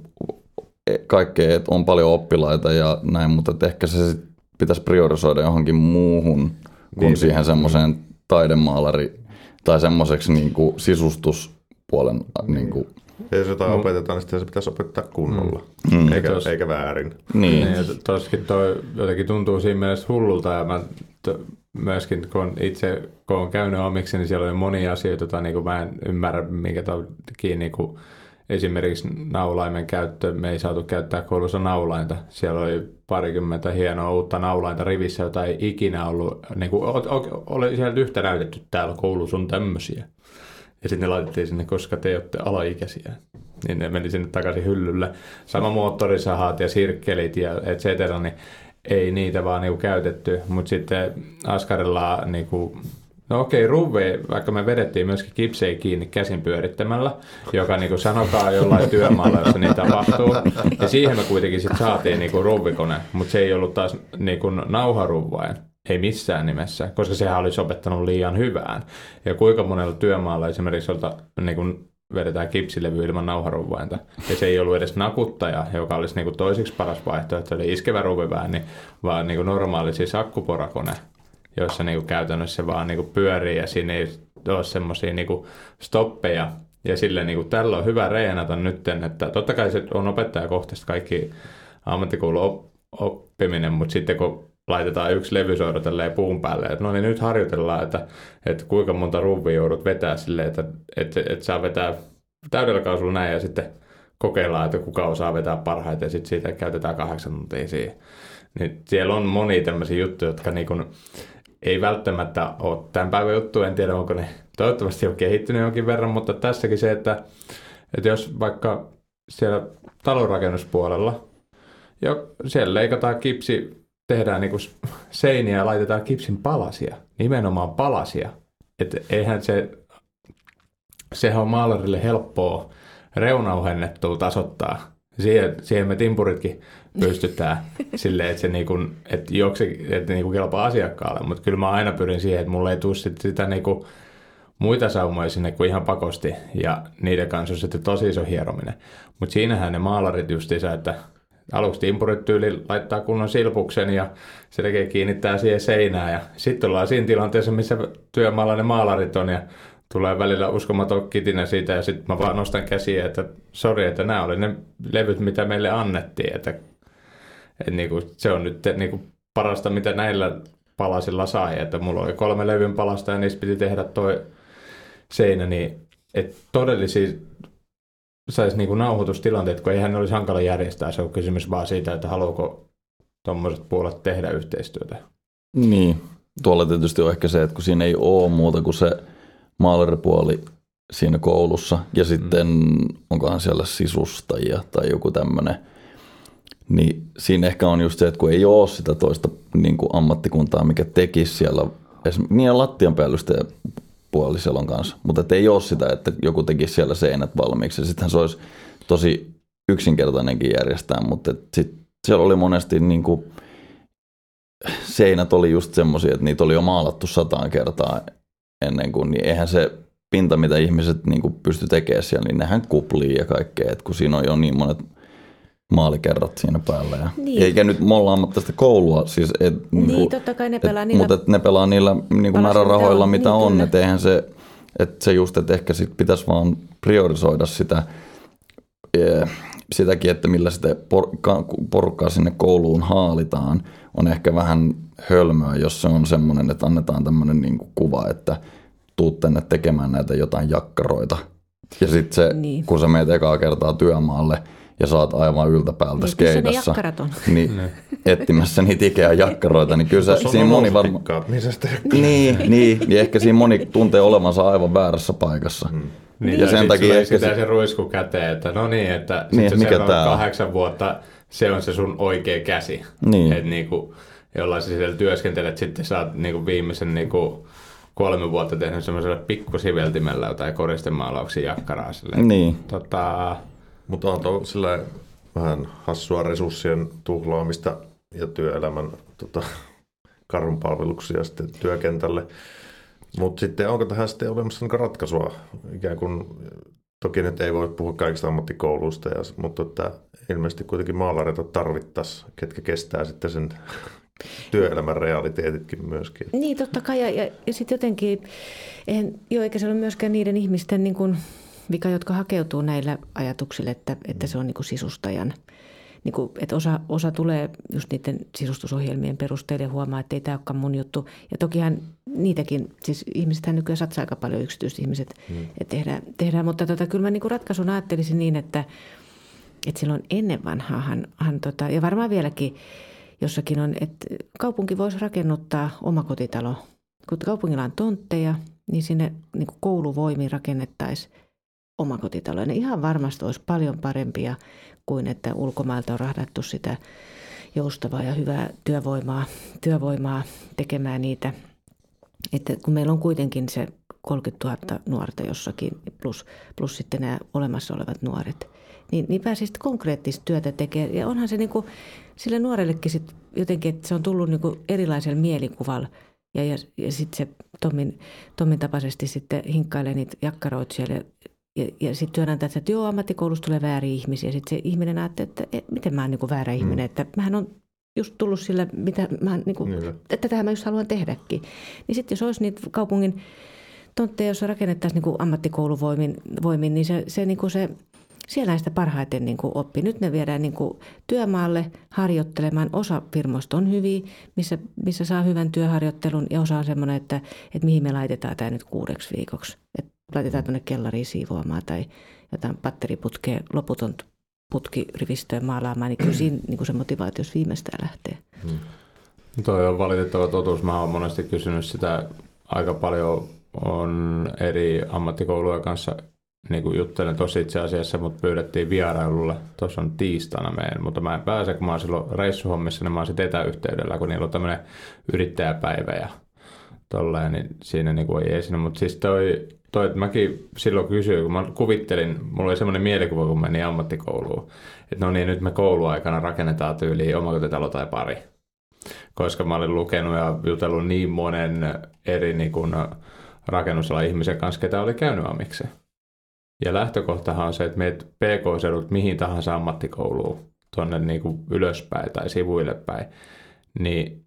kaikkea, että on paljon oppilaita ja näin, mutta ehkä se sit pitäisi priorisoida johonkin muuhun kuin niin, siihen niin. semmoiseen taidemaalari tai semmoiseksi niin kuin sisustuspuolen niin kuin ja jos jotain mm. opetetaan, niin se pitäisi opettaa kunnolla, mm. eikä, tos, eikä väärin. Niin. niin toskin toi jotenkin tuntuu siinä mielessä hullulta, ja mä to, myöskin kun itse kun olen käynyt omiksi, niin siellä oli monia asioita, joita niin kuin mä en ymmärrä, minkä takia niin kuin esimerkiksi naulaimen käyttö, me ei saatu käyttää koulussa naulainta. Siellä oli parikymmentä hienoa uutta naulainta rivissä, jota ei ikinä ollut, niin kuin, oli sieltä yhtä näytetty, täällä koulussa on tämmöisiä. Ja sitten ne laitettiin sinne, koska te olette alaikäisiä. Niin ne meni sinne takaisin hyllylle. Sama moottorisahat ja sirkkelit ja et cetera, niin ei niitä vaan niinku käytetty. Mutta sitten Askarilla niinku, No okei, ruve, vaikka me vedettiin myöskin kipsei kiinni käsin pyörittämällä, joka niin sanotaan jollain työmaalla, jossa niin tapahtuu. Ja siihen me kuitenkin sitten saatiin niin ruuvikone, mutta se ei ollut taas niin nauharuvvain. Ei missään nimessä, koska sehän olisi opettanut liian hyvään. Ja kuinka monella työmaalla esimerkiksi jolta, niin kuin vedetään kipsilevy ilman nauharuvvainta. Ja se ei ollut edes nakuttaja, joka olisi niin kuin toisiksi paras vaihtoehto, eli iskevä ruvivääni, vaan niin kuin normaali siis akkuporakone, jossa niin kuin käytännössä vaan niin kuin pyörii ja siinä ei ole semmoisia niin stoppeja. Ja sille niin kuin, tällä on hyvä reenata nyt, että totta kai se on opettajakohtaisesti kaikki ammattikoulun oppiminen, mutta sitten kun laitetaan yksi levysoiro tälleen puun päälle, että no niin nyt harjoitellaan, että, että kuinka monta ruvia joudut vetää silleen, että, että, että saa vetää täydellä kaasulla näin ja sitten kokeillaan, että kuka osaa vetää parhaiten ja sitten siitä käytetään kahdeksan tuntia siihen. Niin siellä on moni tämmöisiä juttuja, jotka niin ei välttämättä ole tämän päivän juttu, en tiedä onko ne toivottavasti on kehittynyt jonkin verran, mutta tässäkin se, että, että jos vaikka siellä talonrakennuspuolella, jo siellä leikataan kipsi tehdään niin kuin seiniä ja laitetaan kipsin palasia, nimenomaan palasia. Että eihän se, sehän on maalarille helppoa reunauhennettua tasoittaa. Siihen, siihen me timpuritkin pystytään silleen, että se niinku, että juoksi, että niinku kelpaa asiakkaalle. Mutta kyllä mä aina pyrin siihen, että mulla ei tule sit sitä niinku muita saumoja sinne kuin ihan pakosti. Ja niiden kanssa on sitten tosi iso hierominen. Mutta siinähän ne maalarit justiinsa, että aluksi timpurit tyyli laittaa kunnon silpuksen ja se tekee kiinnittää siihen seinään. Ja sitten ollaan siinä tilanteessa, missä työmaalla ne maalarit on ja tulee välillä uskomaton kitinä siitä ja sitten mä vaan nostan käsiä, että sori, että nämä oli ne levyt, mitä meille annettiin. Että, että niinku, se on nyt niinku parasta, mitä näillä palasilla sai. Että mulla oli kolme levyn palasta ja niistä piti tehdä toi seinä, niin että todellisia saisi niinku nauhoitustilanteet, kun eihän ne olisi hankala järjestää. Se on kysymys vaan siitä, että haluuko tuommoiset puolet tehdä yhteistyötä. Niin, tuolla tietysti on ehkä se, että kun siinä ei ole muuta kuin se maalaripuoli siinä koulussa ja sitten mm. onkohan siellä sisustajia tai joku tämmöinen, niin siinä ehkä on just se, että kun ei ole sitä toista niin kuin ammattikuntaa, mikä tekisi siellä, niin lattian päällysteen puoli siellä on kanssa, mutta ei ole sitä, että joku tekisi siellä seinät valmiiksi. Sittenhän se olisi tosi yksinkertainenkin järjestää, mutta sit siellä oli monesti niin kuin, seinät oli just semmoisia, että niitä oli jo maalattu sataan kertaa ennen kuin, niin eihän se pinta, mitä ihmiset niin kuin pysty tekemään siellä, niin nehän kuplii ja kaikkea, että kun siinä on jo niin monet maalikerrat siinä päällä. Ja, niin. Eikä nyt ollaan tästä koulua, siis et, niin, niin kuin, totta kai ne pelaa et, niillä... Mutta et ne pelaa niillä niin kuin määrärahoilla, mitä niin, on, että eihän se, että se just, että ehkä sit pitäisi vaan priorisoida sitä, e, sitäkin, että millä sitä porukkaa sinne kouluun haalitaan, on ehkä vähän hölmöä, jos se on semmoinen, että annetaan tämmöinen niin kuin kuva, että tuut tänne tekemään näitä jotain jakkaroita. Ja sitten se, niin. kun sä meet ekaa kertaa työmaalle ja saat aivan yltäpäältä niin, skeidassa, niin etsimässä niitä Ikean jakkaroita, niin kyllä se, siinä moni varmaan... Niin, niin, niin, ehkä siinä moni tuntee olevansa aivan väärässä paikassa. Hmm. Niin, ja sen takia ehkä se... se ruisku käteen, että no niin, että niin, sit mikä tää kahdeksan vuotta se on se sun oikea käsi. Niin. Että niinku, jolla sä siellä työskentelet, sitten sä oot niinku viimeisen niinku kolme vuotta tehnyt semmoisella pikkusiveltimellä tai koristemaalauksia jakkaraa. Silleen. Niin. Tota... Mutta on tuo vähän hassua resurssien tuhlaamista ja työelämän tota, karhunpalveluksia sitten työkentälle. Mutta sitten onko tähän sitten olemassa niin ratkaisua? Ikään kuin, toki nyt ei voi puhua kaikista ammattikouluista, ja, mutta että ilmeisesti kuitenkin maalareita tarvittaisiin, ketkä kestää sitten sen työelämän realiteetitkin myöskin. Niin, totta kai. Ja, ja, sitten jotenkin, eihän, jo eikä se ole myöskään niiden ihmisten niin kuin, vika, jotka hakeutuu näillä ajatuksille, että, että se on niin kuin sisustajan. Niin kuin, että osa, osa tulee just niiden sisustusohjelmien perusteella ja huomaa, että ei tämä olekaan mun juttu. Ja tokihan niitäkin, siis ihmisethän nykyään satsaa aika paljon yksityiset ihmiset, hmm. että tehdään, tehdään. Mutta tota, kyllä mä niin kuin ratkaisun ajattelisin niin, että, että silloin ennen vanhaahan, hän, tota, ja varmaan vieläkin – jossakin on, että kaupunki voisi rakennuttaa omakotitalo. Kun kaupungilla on tontteja, niin sinne niin kuin kouluvoimiin rakennettaisiin omakotitalo. Ne ihan varmasti olisi paljon parempia kuin että ulkomailta on rahdattu sitä joustavaa ja hyvää työvoimaa, työvoimaa tekemään niitä. Että kun meillä on kuitenkin se 30 000 nuorta jossakin, plus, plus sitten nämä olemassa olevat nuoret, niin, niin pääsisi konkreettista työtä tekemään. Ja onhan se niin kuin, sille nuorellekin sit jotenkin, että se on tullut niin kuin erilaisella mielikuvalla. Ja, ja, ja sitten se Tommin, Tommin tapaisesti sitten hinkkailee niitä jakkaroita siellä. Ja, ja, ja sitten työnantaja, että joo, ammattikoulussa tulee vääriä ihmisiä. Sitten se ihminen ajattelee, että et, miten mä oon niin väärä mm. ihminen. Että mähän on just tullut sillä, mitä mä, niin kuin, että tähän mä just haluan tehdäkin. Niin sitten jos olisi niitä kaupungin tontteja, joissa rakennettaisiin niin ammattikouluvoimin, voimin, niin se, se, niin kuin se siellä sitä parhaiten niin kuin oppi. Nyt ne viedään niin kuin työmaalle harjoittelemaan. Osa firmoista on hyviä, missä, missä saa hyvän työharjoittelun ja osa on semmoinen, että, että mihin me laitetaan tämä nyt kuudeksi viikoksi. Että laitetaan tuonne kellariin siivoamaan tai jotain batteriputkea, loputon putkirivistöön maalaamaan, niin kyllä siinä niin kuin se motivaatio viimeistään lähtee. Hmm. Toi on valitettava totuus. Mä oon monesti kysynyt sitä aika paljon on eri ammattikouluja kanssa niin kuin juttelen tosi itse asiassa, mutta pyydettiin vierailulle. Tuossa on tiistaina meidän, mutta mä en pääse, kun mä oon silloin reissuhommissa, niin mä oon sitten etäyhteydellä, kun niillä on tämmöinen yrittäjäpäivä ja tolleen, niin siinä niin kuin ei esine. Mutta siis toi, toi, että mäkin silloin kysyin, kun mä kuvittelin, mulla oli semmoinen mielikuva, kun menin ammattikouluun, että no niin, nyt me kouluaikana rakennetaan tyyliin omakotitalo tai pari. Koska mä olin lukenut ja jutellut niin monen eri niin kuin, rakennusalan ihmisen kanssa, ketä oli käynyt amikse. Ja lähtökohtahan on se, että meet PK-sedut mihin tahansa ammattikouluun, tuonne niin kuin ylöspäin tai sivuille päin, niin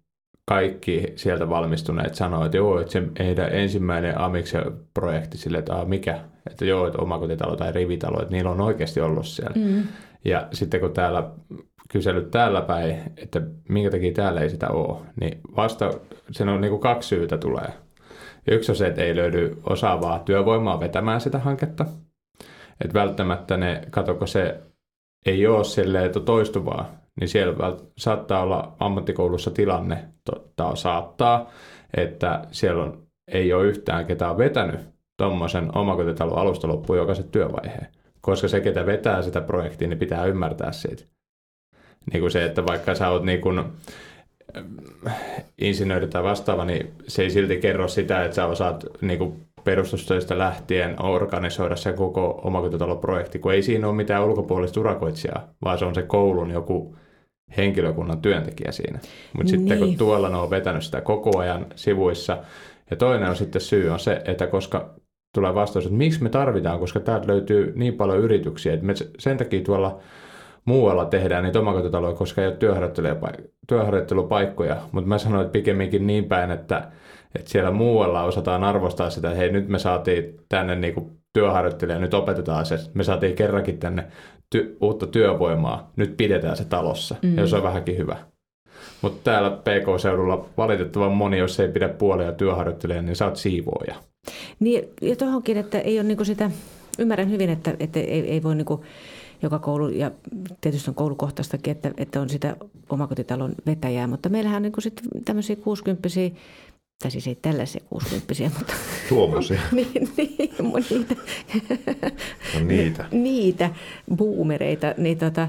kaikki sieltä valmistuneet sanoo, että joo, että se heidän ensimmäinen amiksen projekti sille, että mikä, että joo, että omakotitalo tai rivitalo, että niillä on oikeasti ollut siellä. Mm. Ja sitten kun täällä kyselyt täällä päin, että minkä takia täällä ei sitä ole, niin vasta sen on niin kuin kaksi syytä tulee. Yksi on se, että ei löydy osaavaa työvoimaa vetämään sitä hanketta. Että välttämättä ne, katoko se ei ole silleen, että toistuvaa, niin siellä saattaa olla ammattikoulussa tilanne, totta, saattaa, että siellä on, ei ole yhtään ketään vetänyt tuommoisen omakotitalon alusta loppuun jokaisen työvaiheen. Koska se, ketä vetää sitä projektia, niin pitää ymmärtää siitä. Niin kuin se, että vaikka sä oot niin kuin, insinööri tai vastaava, niin se ei silti kerro sitä, että sä osaat niin kuin perustustöistä lähtien organisoida se koko omakotitaloprojekti, kun ei siinä ole mitään ulkopuolista urakoitsijaa, vaan se on se koulun joku henkilökunnan työntekijä siinä. Mutta niin. sitten kun niin. tuolla ne on vetänyt sitä koko ajan sivuissa, ja toinen on sitten syy on se, että koska tulee vastaus, että miksi me tarvitaan, koska täältä löytyy niin paljon yrityksiä, että me sen takia tuolla muualla tehdään niitä omakotitaloja, koska ei ole työharjoittelupaikkoja, mutta mä sanoin, että pikemminkin niin päin, että, että siellä muualla osataan arvostaa sitä, että hei nyt me saatiin tänne niinku työharjoittelija, nyt opetetaan se, me saatiin kerrankin tänne ty- uutta työvoimaa, nyt pidetään se talossa, mm. ja se on vähänkin hyvä. Mutta täällä PK-seudulla valitettavan moni, jos ei pidä puolia työharjoittelijaa, niin sä oot siivooja. Niin, ja tuohonkin, että ei ole niinku sitä, ymmärrän hyvin, että, että ei, ei voi niinku joka koulu, ja tietysti on koulukohtaistakin, että, että on sitä omakotitalon vetäjää, mutta meillähän on niin sitten tämmöisiä 60 tai siis ei tällaisia 60 mutta... Tuommoisia. niin, niin, niitä. No niitä. niitä boomereita, niin, tota,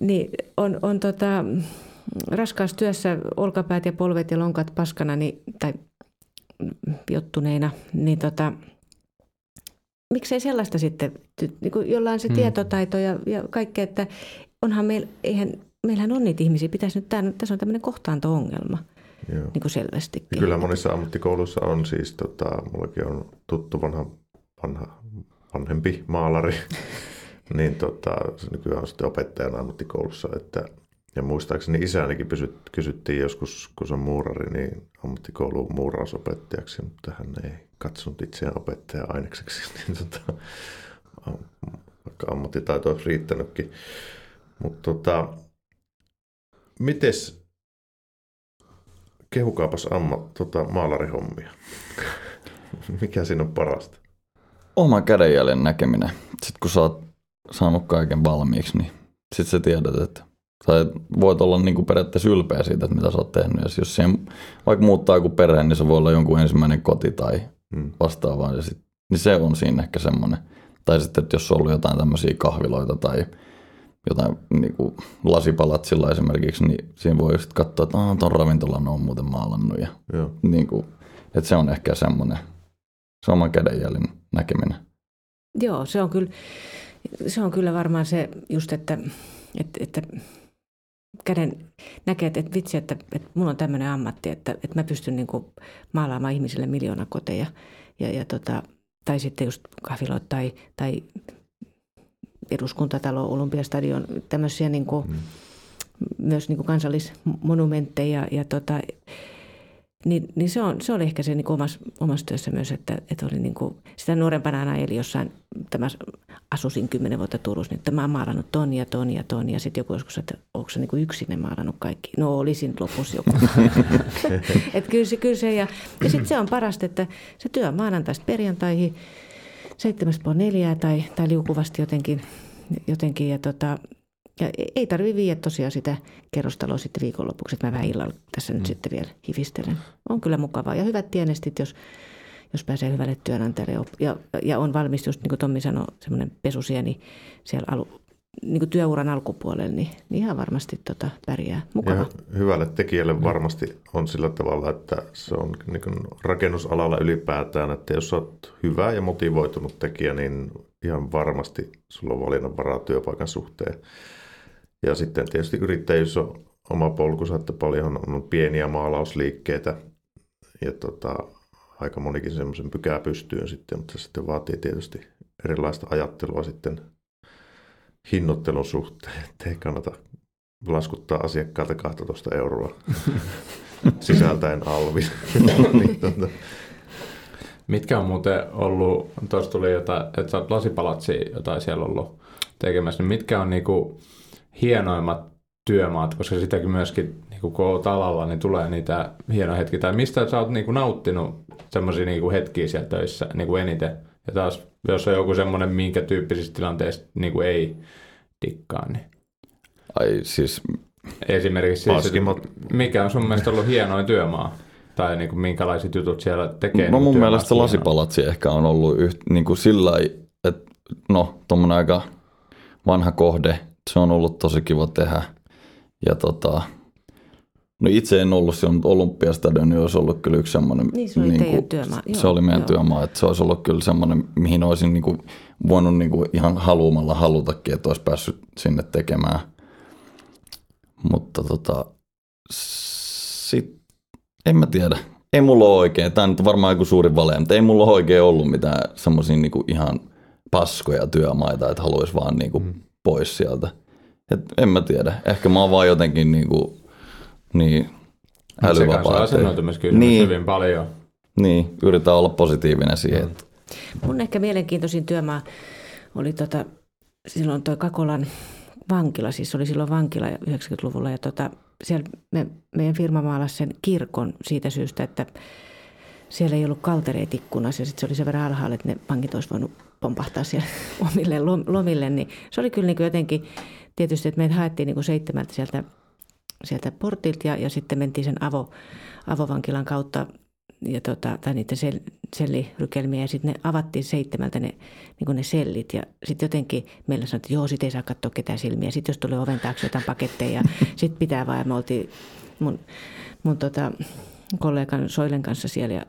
niin on, on tota, raskaassa työssä olkapäät ja polvet ja lonkat paskana niin, tai jottuneina, niin tota, miksei sellaista sitten, niin kuin jollain se hmm. tietotaito ja, ja kaikkea, että onhan meillä, eihän, meillähän on niitä ihmisiä, pitäisi nyt, tämän, tässä on tämmöinen kohtaanto-ongelma. Joo. Niin kuin selvästi. Kyllä monissa ammattikouluissa on siis, tota, mullakin on tuttu vanha, vanha vanhempi maalari, niin tota, se nykyään on sitten opettajana ammattikoulussa, että ja muistaakseni isänikin pysyt, kysyttiin joskus, kun se on muurari, niin ammattikouluun muurausopettajaksi, mutta hän ei katsonut itseään opettaja-ainekseksi, niin tota, vaikka ammattitaito olisi riittänytkin. Mutta tota, mites, kehukaapas amma, tota, maalarihommia. Mikä siinä on parasta? Oma kädenjäljen näkeminen. Sitten kun sä oot saanut kaiken valmiiksi, niin sitten sä tiedät, että tai voit olla niin kuin periaatteessa ylpeä siitä, että mitä sä oot tehnyt. Ja jos siihen vaikka muuttaa joku perheen, niin se voi olla jonkun ensimmäinen koti tai hmm. vastaavaa. Ja sit, niin se on siinä ehkä semmoinen. Tai sitten, että jos on ollut jotain tämmöisiä kahviloita tai jotain niin kuin lasipalatsilla esimerkiksi, niin siinä voi sitten katsoa, että tuon ravintolan on muuten maalannut. Ja, Niin kuin, että se on ehkä semmoinen, se oman kädenjäljen näkeminen. Joo, se on kyllä, se on kyllä varmaan se just, että, että, että käden näkee, että, että vitsi, että, että mulla on tämmöinen ammatti, että, että mä pystyn niin kuin maalaamaan ihmisille miljoona koteja. Ja, ja tota, tai sitten just kahviloit tai, tai eduskuntatalo, olympiastadion, tämmöisiä niin kuin, mm. myös niin kuin kansallismonumentteja. Ja tota, niin, niin se, on, se oli ehkä se niin omassa, omassa työssä myös, että, että oli niin kuin, sitä nuorempana aina eli jossain, tämä asusin kymmenen vuotta Turussa, niin että mä oon maalannut ton ja ton ja ton. Ja sitten joku joskus, että onko se niin yksin maalannut kaikki? No olisin lopussa joku. että kyllä se, kyllä se ja, ja sitten se on parasta, että se työ maanantaista perjantaihin seitsemästä neljää tai, tai liukuvasti jotenkin, jotenkin ja tota, ja ei tarvi viedä tosiaan sitä kerrostaloa sitten viikonlopuksi, että mä vähän illalla tässä mm. nyt sitten vielä hivistelen. On kyllä mukavaa ja hyvät tienestit, jos, jos pääsee hyvälle työnantajalle ja, ja on valmis, just niin kuin Tommi sanoi, semmoinen pesusieni siellä alu, niin kuin työuran alkupuolella, niin, niin ihan varmasti tota, pärjää mukava. Ja hyvälle tekijälle varmasti on sillä tavalla, että se on niin kuin rakennusalalla ylipäätään, että jos olet hyvä ja motivoitunut tekijä, niin ihan varmasti sulla on valinnanvaraa työpaikan suhteen. Ja sitten tietysti yrittäjyys on oma polkunsa, että paljon on pieniä maalausliikkeitä ja tota, aika monikin semmoisen pykää pystyyn sitten, mutta se sitten vaatii tietysti erilaista ajattelua sitten hinnoittelun suhteen, ettei kannata laskuttaa asiakkaalta 12 euroa sisältäen alvi. niin, tota. Mitkä on muuten ollut, tuossa tuli jotain, että sä oot lasipalatsi jotain siellä ollut tekemässä, niin mitkä on niinku hienoimmat työmaat, koska sitäkin myöskin niin kun olet alalla, niin tulee niitä hienoja hetkiä. Tai mistä sä oot niin kuin nauttinut semmoisia niin hetkiä siellä töissä niin kuin eniten? Ja taas, jos on joku semmoinen, minkä tyyppisistä tilanteista niin kuin ei dikkaa, niin... Ai siis... Esimerkiksi siis, mikä on sun mielestä ollut hienoin työmaa? Tai niin kuin minkälaiset jutut siellä tekee? No mun mielestä lasipalatsi ehkä on ollut yht, niin kuin sillä että no, tuommoinen aika vanha kohde, se on ollut tosi kiva tehdä. Ja tota, no itse en ollut se on Olympiastadion, niin olisi ollut kyllä yksi semmoinen. Niin se oli niin kuin, työmaa. Joo, se oli meidän joo. työmaa, että se olisi ollut kyllä semmoinen, mihin olisin niin kuin, voinut niin kuin ihan haluamalla halutakin, että olisi päässyt sinne tekemään. Mutta tota, sit, en mä tiedä. Ei mulla ole oikein, tämä on nyt varmaan joku suuri vale, mutta ei mulla ole oikein ollut mitään semmoisia niin ihan paskoja työmaita, että haluaisi vaan niin kuin mm. pois sieltä. Et en mä tiedä. Ehkä mä oon vaan jotenkin niin, kuin, niin älyvapaa. Se asennoitumiskysymys niin, hyvin paljon. Niin, yritän olla positiivinen siihen. Mm. Mun ehkä mielenkiintoisin työmaa oli tota, silloin tuo Kakolan vankila, siis oli silloin vankila 90-luvulla ja tota, siellä me, meidän firma maalasi sen kirkon siitä syystä, että siellä ei ollut kaltereet ikkunassa ja sitten se oli sen verran alhaalla, että ne pankit olisi voinut pompahtaa siellä omille lomille, niin se oli kyllä niin kuin jotenkin tietysti, että meitä haettiin niin kuin seitsemältä sieltä, sieltä portilta ja, ja sitten mentiin sen avo, avovankilan kautta ja tota, tai niiden sel, sellirykelmiä ja sitten ne avattiin seitsemältä ne, niin ne sellit ja sitten jotenkin meillä sanottiin, että joo, sitten ei saa katsoa ketään silmiä. Sitten jos tulee oven taakse jotain paketteja ja sitten pitää vaan ja me oltiin mun, mun tota, kollegan Soilen kanssa siellä ja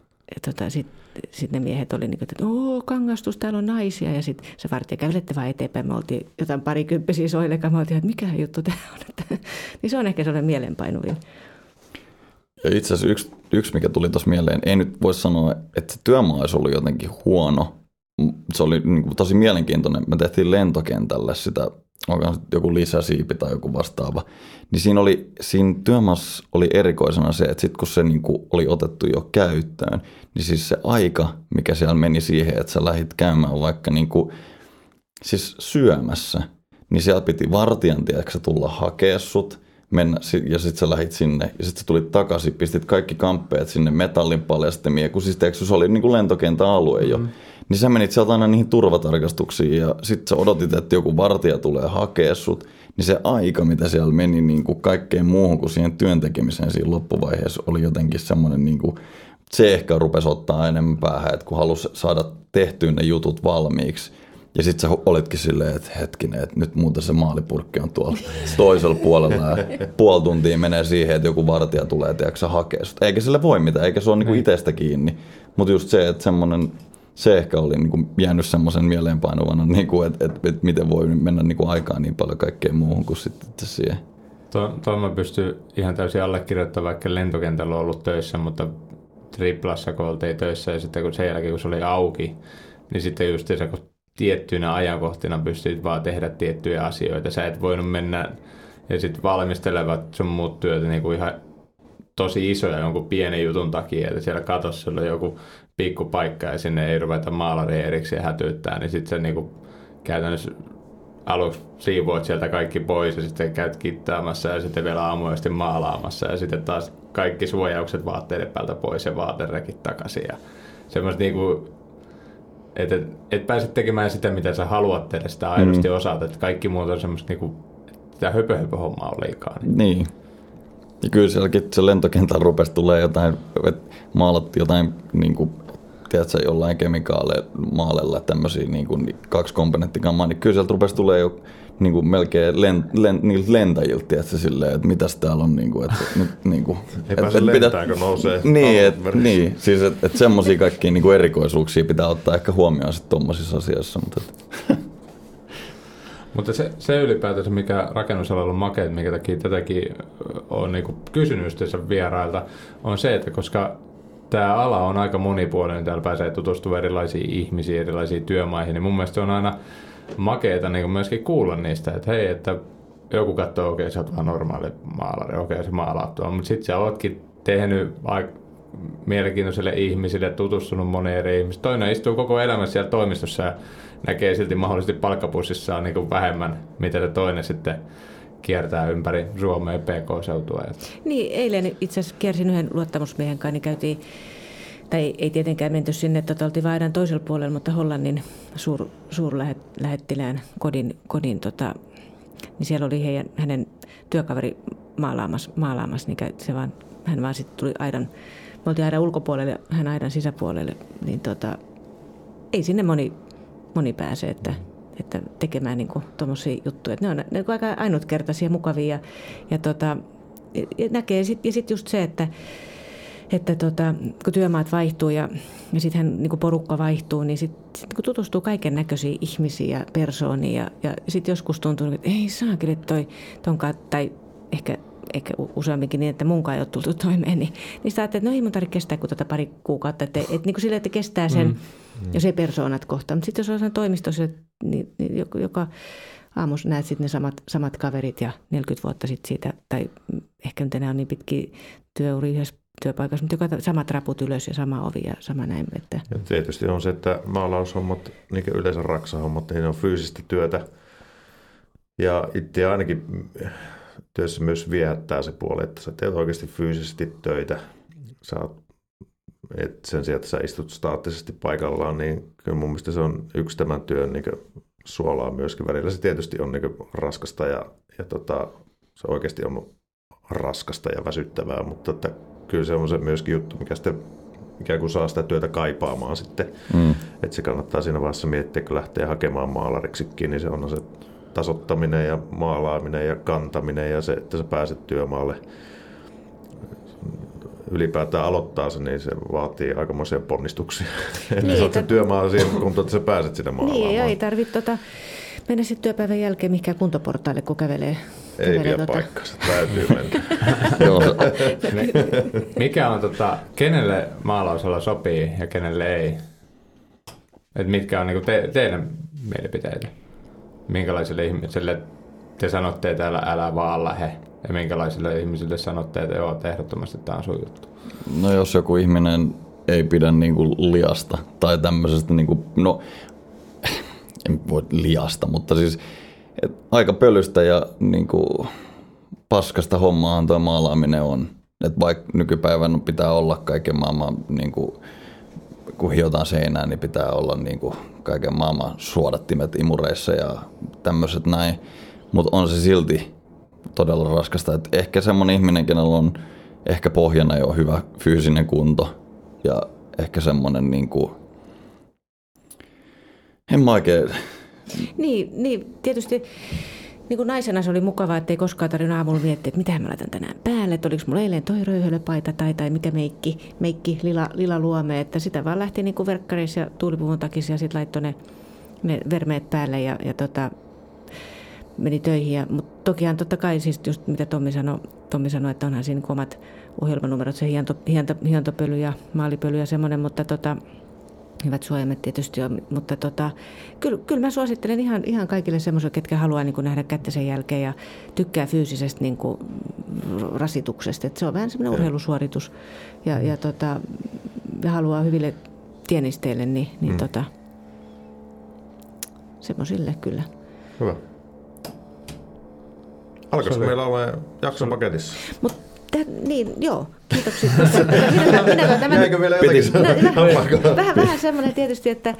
tota, sitten sit ne miehet oli niin kuin, että oo, kangastus, täällä on naisia. Ja sitten se vartija kävelette vaan eteenpäin. Me oltiin jotain parikymppisiä soilekaan. Me oltiin, että mikä juttu tämä on. Että, niin se on ehkä sellainen mielenpainuvin. Ja itse asiassa yksi, yksi, mikä tuli tuossa mieleen, ei nyt voi sanoa, että työmaa olisi ollut jotenkin huono. Se oli niin kuin tosi mielenkiintoinen. Me tehtiin lentokentälle sitä onko joku lisäsiipi tai joku vastaava, niin siinä, oli, siinä työmaassa oli erikoisena se, että sitten kun se niin kuin oli otettu jo käyttöön, niin siis se aika, mikä siellä meni siihen, että sä lähdit käymään vaikka niin kuin, siis syömässä, niin siellä piti vartijan, tiedätkö, tulla hakea sut, mennä, ja sitten sä lähit sinne, ja sitten sä tulit takaisin, pistit kaikki kamppeet sinne metallin paljastemiin, kun siis tiedätkö, se oli niin kuin lentokentän alue jo, mm-hmm niin sä menit sieltä aina niihin turvatarkastuksiin ja sitten sä odotit, että joku vartija tulee hakea sut. Niin se aika, mitä siellä meni niin kuin kaikkeen muuhun kuin siihen työntekemiseen siinä loppuvaiheessa oli jotenkin semmoinen niin kuin, se ehkä rupesi ottaa enemmän päähän, että kun halusi saada tehtyä ne jutut valmiiksi, ja sitten sä olitkin silleen, että hetkinen, että nyt muuten se maalipurkki on tuolla toisella puolella ja puoli tuntia menee siihen, että joku vartija tulee, tiedätkö hakea sut. Eikä sille voi mitään, eikä se ole niinku niin. itsestä kiinni. Mutta just se, että semmoinen se ehkä oli niin kuin jäänyt semmoisen mieleenpainuvana, niin kuin, että, että, että miten voi mennä niin kuin aikaan niin paljon kaikkeen muuhun kuin sitten siihen. Tuo mä pystyn ihan täysin allekirjoittamaan, vaikka lentokentällä on ollut töissä, mutta triplassa kun oltiin töissä ja sitten kun sen jälkeen kun se oli auki, niin sitten just se, kun tiettyinä ajankohtina pystyt vaan tehdä tiettyjä asioita. Sä et voinut mennä ja sitten valmistelevat sun muut työt niin kuin ihan tosi isoja jonkun pienen jutun takia, että siellä katossa on joku pikkupaikka ja sinne ei ruveta maalari erikseen hätyyttää, niin sitten se niinku käytännössä aluksi siivoit sieltä kaikki pois ja sitten käyt kittaamassa ja sitten vielä aamuisesti maalaamassa ja sitten taas kaikki suojaukset vaatteiden päältä pois ja vaaterekit takaisin ja semmoista niinku, että et, et pääse tekemään sitä, mitä sä haluat tehdä, sitä aidosti mm. osaat, että kaikki muut on semmoista niinku, sitä höpö, höpö hommaa on liikaa. Niin. niin. Ja kyllä sielläkin se lentokentän rupesi tulee jotain, että maalattiin jotain niin kuin tiedätkö, jollain kemikaalemaalella tämmöisiä niin kuin kaksi komponenttikammaa, niin kyllä sieltä rupesi tulee jo niin kuin melkein len, len, niiltä lentäjiltä, tiedätkö, silleen, että mitäs täällä on, niin kuin, että nyt niin kuin, Ei et, pääse et lentää, kun nousee Niin, et, niin siis että et semmoisia kaikkia niin kuin erikoisuuksia pitää ottaa ehkä huomioon sitten tuommoisissa asioissa. Mutta, et. mutta se, se ylipäätänsä, mikä rakennusalalla on makeet, mikä takia tätäkin on niin kuin kysynyt vierailta, on se, että koska tämä ala on aika monipuolinen, täällä pääsee tutustumaan erilaisiin ihmisiin, erilaisiin työmaihin, niin mun mielestä se on aina makeeta niin myöskin kuulla niistä, että hei, että joku katsoo, okei, okay, sä oot vaan normaali maalari, okei, okay, se maalaattua, mutta sitten sä ootkin tehnyt aika mielenkiintoisille ihmisille, tutustunut moneen eri ihmisille. Toinen istuu koko elämä siellä toimistossa ja näkee silti mahdollisesti palkkapussissaan niin vähemmän, mitä se toinen sitten kiertää ympäri Suomea PK-seutua. Niin, eilen itse asiassa kiersin yhden luottamusmiehen kanssa, niin käytiin tai ei tietenkään menty sinne, että oltiin Vaidan toisella puolella, mutta Hollannin suur, suurlähettilään kodin, kodin tota, niin siellä oli heidän, hänen työkaveri maalaamassa, maalaamassa niin se vaan, hän vaan sitten tuli aidan, me oltiin aidan ulkopuolelle, hän aidan sisäpuolelle, niin tota, ei sinne moni, moni pääse, että, että tekemään niin tuommoisia juttuja. Että ne on, ne on aika ainutkertaisia, mukavia ja, ja, tota, ja näkee, sit, ja sitten just se, että että tota, kun työmaat vaihtuu ja, ja sitten niin porukka vaihtuu, niin sitten sit, kun tutustuu kaiken näköisiin ihmisiä ja persoonia ja, ja sitten joskus tuntuu, että ei saakeli toi tonkaan, tai ehkä ehkä useamminkin niin, että munkaan ei ole tultu toimeen, niin, niin sitä että no ei mun tarvitse kestää kuin tuota pari kuukautta. Että, että, että niin kuin sille, että kestää sen, mm, mm. jos ei persoonat kohtaa. Mutta sitten jos on toimistossa, niin, niin joka, joka näet sitten ne samat, samat kaverit ja 40 vuotta sitten siitä, tai ehkä nyt enää on niin pitkiä työuria yhdessä työpaikassa, mutta joka samat raput ylös ja sama ovi ja sama näin. Että... Ja tietysti on se, että maalaushommat, niin kuin yleensä raksahommat, niin ne on fyysistä työtä. Ja itse ainakin työssä myös viehättää se puoli, että sä teet oikeasti fyysisesti töitä. Sä oot, et sen sijaan, että sä istut staattisesti paikallaan, niin kyllä mun mielestä se on yksi tämän työn niin suolaa myöskin välillä. Se tietysti on niin raskasta ja, ja tota, se oikeasti on raskasta ja väsyttävää, mutta että kyllä se on se myöskin juttu, mikä sitten ikään kuin saa sitä työtä kaipaamaan sitten. Mm. Että se kannattaa siinä vaiheessa miettiä, kun lähtee hakemaan maalariksikin, niin se on se tasottaminen ja maalaaminen ja kantaminen ja se, että sä pääset työmaalle ylipäätään aloittaa sen, niin se vaatii aikamoisia ponnistuksia. Niin, että saat työmaa siihen kuntoon, että sä pääset sinne maalaamaan. Niin, ei tarvitse tota, mennä sitten työpäivän jälkeen mihinkään kuntoportaille, kun kävelee. Ei tota... paikkansa, täytyy mennä. Mikä on, tota, kenelle maalausala sopii ja kenelle ei? Et mitkä on niinku te, teidän mielipiteitä? Minkälaisille ihmisille te sanotte, että älä, älä vaan lähe? Ja minkälaisille ihmisille sanotte, että joo, että ehdottomasti tämä on sun juttu? No jos joku ihminen ei pidä niinku liasta tai tämmöisestä, niinku, no en voi liasta, mutta siis et aika pölystä ja niin kuin, paskasta hommaa tuo maalaaminen on. Et vaikka nykypäivänä pitää olla kaiken maailman, niin kuin, kun hiotaan seinään, niin pitää olla niin kuin, kaiken maailman suodattimet imureissa ja tämmöiset näin. Mutta on se silti todella raskasta. Et ehkä semmoinen ihminen, kenellä on ehkä pohjana jo hyvä fyysinen kunto ja ehkä semmoinen niin kuin, en mä oikein... Niin, niin tietysti niin kuin naisena se oli mukavaa, että ei koskaan tarvinnut aamulla miettiä, että mitä mä laitan tänään päälle, että oliko mulla eilen toi röyhölöpaita tai, tai mikä meikki, meikki lila, lila luome, että sitä vaan lähti niin kuin verkkareissa ja tuulipuvun takissa ja sitten laittoi ne, ne vermeet päälle ja, ja tota, meni töihin. Mutta tokihan totta kai siis just mitä Tommi sanoi, Tommi sanoi että onhan siinä niin omat ohjelmanumerot, se hiento, hiento, hientopöly ja maalipöly ja semmoinen, mutta tota, Hyvät suojamet tietysti on, mutta tota, kyllä, kyllä mä suosittelen ihan, ihan kaikille semmoisille, ketkä haluaa niin kuin nähdä kättä sen jälkeen ja tykkää fyysisestä niin kuin, rasituksesta. Et se on vähän semmoinen urheilusuoritus ja, ja, tota, ja haluaa hyville tienisteille, niin, niin mm. tota, semmoisille kyllä. Hyvä. Alkaisiko meillä olla jakson paketissa? Mut niin, joo, kiitoksia. minä, minä, minä, Jäikö vielä jotakin vähän, vähän semmoinen tietysti, että,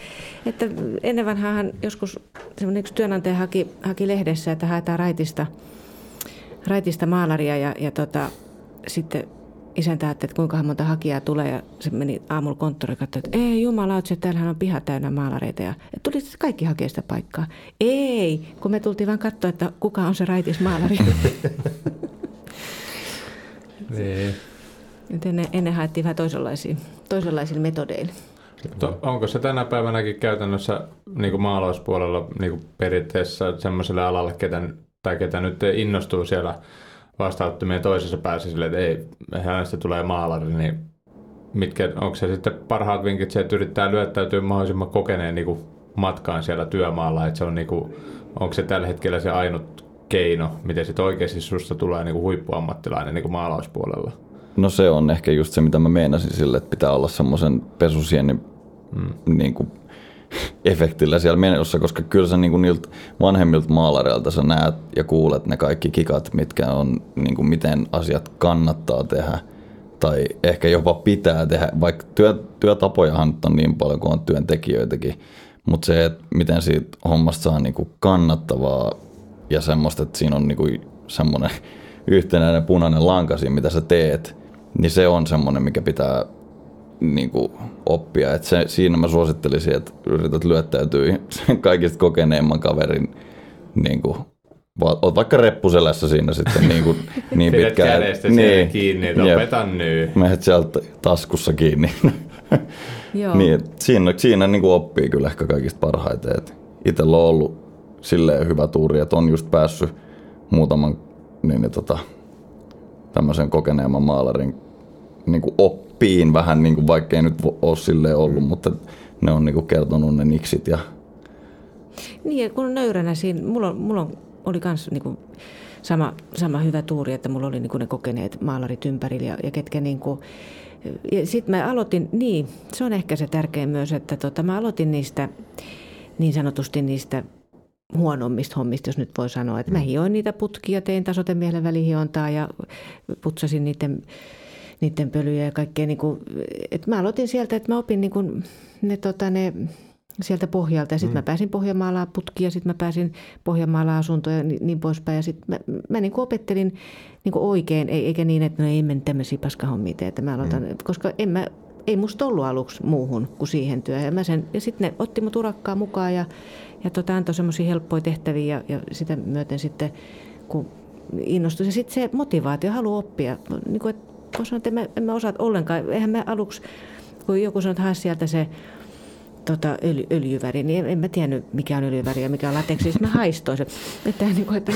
että ennen vanhaan joskus semmoinen yksi työnantaja haki, haki lehdessä, että haetaan raitista, raitista maalaria ja, ja tota, sitten isäntä ajatteli, että kuinka monta hakijaa tulee ja se meni aamulla konttoriin ja että ei jumala, että täällähän on piha täynnä maalareita ja tuli kaikki hakea sitä paikkaa. Ei, kun me tultiin vaan katsoa, että kuka on se raitis maalari. Niin. Nyt ennen, ennen haettiin vähän toisenlaisia, toisenlaisilla metodeilla. To, onko se tänä päivänäkin käytännössä niin kuin maalauspuolella niin kuin periaatteessa semmoiselle alalle, ketä, tai ketä nyt innostuu siellä vastaanottimien toisessa päässä sille, että ei, hänestä tulee maalari, niin mitkä, onko se sitten parhaat vinkit se, että yrittää lyöttäytyä mahdollisimman kokeneen niin kuin matkaan siellä työmaalla, että se on niin kuin, onko se tällä hetkellä se ainut keino, miten sitten oikeasti susta tulee niin kuin huippuammattilainen niin kuin maalauspuolella? No se on ehkä just se, mitä mä meinasin sille, että pitää olla semmoisen pesusienin mm. niin kuin, efektillä siellä menossa, koska kyllä sä niin kuin niiltä vanhemmilta maalareilta sä näet ja kuulet ne kaikki kikat, mitkä on, niin kuin miten asiat kannattaa tehdä tai ehkä jopa pitää tehdä, vaikka työ, työtapojahan on niin paljon kuin on työntekijöitäkin, mutta se, että miten siitä hommasta saa niin kuin kannattavaa ja semmoista, että siinä on niin kuin semmoinen yhtenäinen punainen lanka siinä, mitä sä teet, niin se on semmoinen, mikä pitää niin kuin oppia. Et se, siinä mä suosittelisin, että yrität lyöttäytyä sen kaikista kokeneimman kaverin niin kuin, oot vaikka reppuselässä siinä sitten niin, kuin, niin Pidät pitkään. kädestä niin, kiinni, että opetan nyt. Mehet sieltä taskussa kiinni. Joo. niin, siinä siinä niin kuin oppii kyllä ehkä kaikista parhaiten. Et Itellä on ollut silleen hyvä tuuri, että on just päässyt muutaman niin, niin, tota, tämmöisen kokeneemman maalarin niin kuin oppiin vähän, niin kuin, vaikka ei nyt ole silleen ollut, mutta ne on niin kuin kertonut ne niksit ja Niin, ja kun on nöyränä siinä, mulla, mulla on, oli myös niinku sama, sama hyvä tuuri, että mulla oli niinku ne kokeneet maalarit ympärillä ja, ja ketkä niinku, ja sitten mä aloitin, niin, se on ehkä se tärkein myös, että tota, mä aloitin niistä niin sanotusti niistä huonommista hommista, jos nyt voi sanoa. Että mä hioin niitä putkia, tein tasotemiehelle välihiontaa ja putsasin niiden, niiden pölyjä ja kaikkea. Niin kuin, että mä aloitin sieltä, että mä opin niin kuin, ne, tota, ne sieltä pohjalta. Ja sitten mm. mä pääsin Pohjanmaalaan putkia, sitten mä pääsin Pohjanmaalaan asuntoja ja niin, niin poispäin. Ja sitten mä, mä niin opettelin niin kuin oikein, ei, eikä niin, että no ei mene tämmöisiä paskahommia tee, että mä aloitan, mm. koska en mä, ei musta ollut aluksi muuhun kuin siihen työhön. Ja, mä sen, ja sitten ne otti mut urakkaa mukaan ja, ja tota, antoi semmoisia helppoja tehtäviä ja, ja sitä myöten sitten, kun innostuin. Ja sitten se motivaatio, halu oppia. Niin kuin, että sanoa, että en mä, en mä osaa ollenkaan. Eihän mä aluksi, kun joku sanoo, että hae sieltä se tota, öljy, öljyväri, niin en, en mä tiennyt mikä on öljyväri ja mikä on lateksi. Siis mä haistoin se, että, niin kuin, että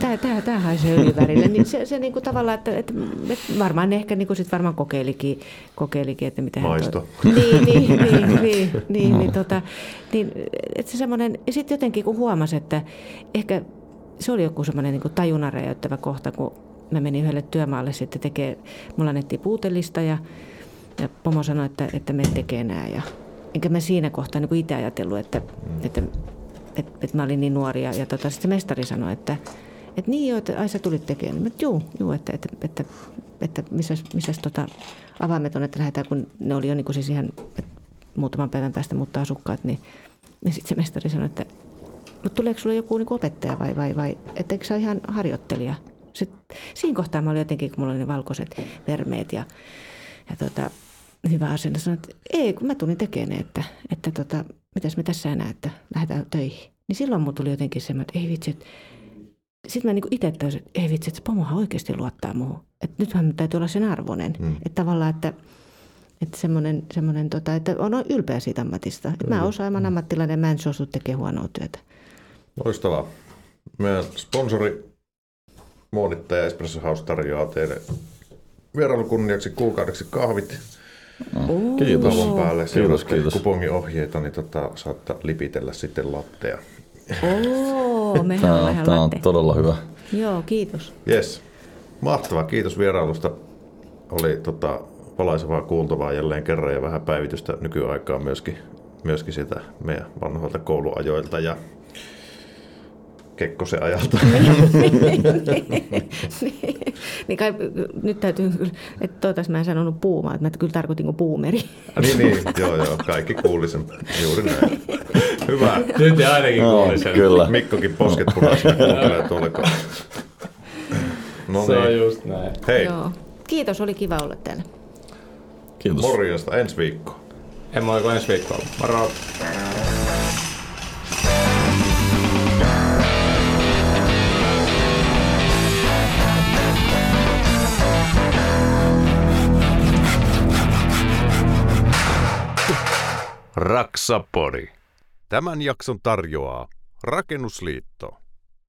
tämä, tämä, tämä haisee öljyvärille. Niin se, se niin kuin tavallaan, että, että, että varmaan ne ehkä niin kuin sit varmaan kokeilikin, kokeilikin että mitä Maisto. Hän toi. niin, niin, niin, niin, niin, niin, tota, niin, että se semmoinen, ja sitten jotenkin kun huomasi, että ehkä se oli joku semmoinen niin tajunnan räjäyttävä kohta, kun mä menin yhdelle työmaalle sitten tekee, mulla annettiin puutelista ja, ja pomo sanoi, että, että me tekee nämä ja enkä mä siinä kohtaa niin itse ajatellut, että, mm. että, että, että mä olin niin nuori. Ja, ja tota, sitten mestari sanoi, että, että niin joo, että ai sä tulit tekemään. Mä, juu, juu, että, että, että, että missä, missä tota, avaimet on, että lähdetään, kun ne oli jo niin kuin siis ihan muutaman päivän päästä muuttaa asukkaat, niin, niin sitten se mestari sanoi, että mutta tuleeko sulle joku niin opettaja vai, vai, vai että eikö sä ole ihan harjoittelija? Sitten, siinä kohtaa mä olin jotenkin, kun mulla oli ne valkoiset vermeet ja, ja tota, hyvä asenne. Sanoin, että ei, kun mä tulin tekemään, että, että tota, mitäs me tässä enää, että lähdetään töihin. Niin silloin mulla tuli jotenkin semmoinen, että ei vitsi, että sitten mä niin itse tajusin, että ei vitsi, että pomohan oikeasti luottaa muuhun. Että nythän täytyy olla sen arvoinen. Mm. Että tavallaan, että, että semmoinen, semmoinen tota, että on ylpeä siitä ammatista. Että mm. mä osaan, mä ammattilainen, mä en suostu tekemään huonoa työtä. Loistavaa. Meidän sponsori Muonittaja Espresso House tarjoaa teille vierailukunniaksi kuukaudeksi kahvit. Oh, kiitos. Tauon päälle Kiitos, kiitos. kupongin ohjeita, niin tota, saattaa lipitellä sitten latteja. Oo, mehän Tämä, on tämä on todella hyvä. Joo, kiitos. Yes. Mahtavaa, kiitos vierailusta. Oli tota, valaisevaa kuultavaa jälleen kerran ja vähän päivitystä nykyaikaan myöskin, myöskin sitä meidän vanhoilta kouluajoilta ja Kekkosen ajalta. niin kai, nyt täytyy kyllä, että toivottavasti mä en sanonut puumaa, että mä kyllä tarkoitin kuin puumeri. niin, niin, joo, joo, kaikki kuuli sen. Juuri näin. Hyvä. Nyt ei ainakin No, kuuli sen. kyllä. Mikkokin posket punaisena kuuntelee tuolla kohdalla. No Se on niin. just näin. Hei, Joo. kiitos, oli kiva olla täällä. Kiitos. Morjesta, ensi viikko. En moi, ensi viikkolla. Moro! Raksapori. Tämän jakson tarjoaa Rakennusliitto.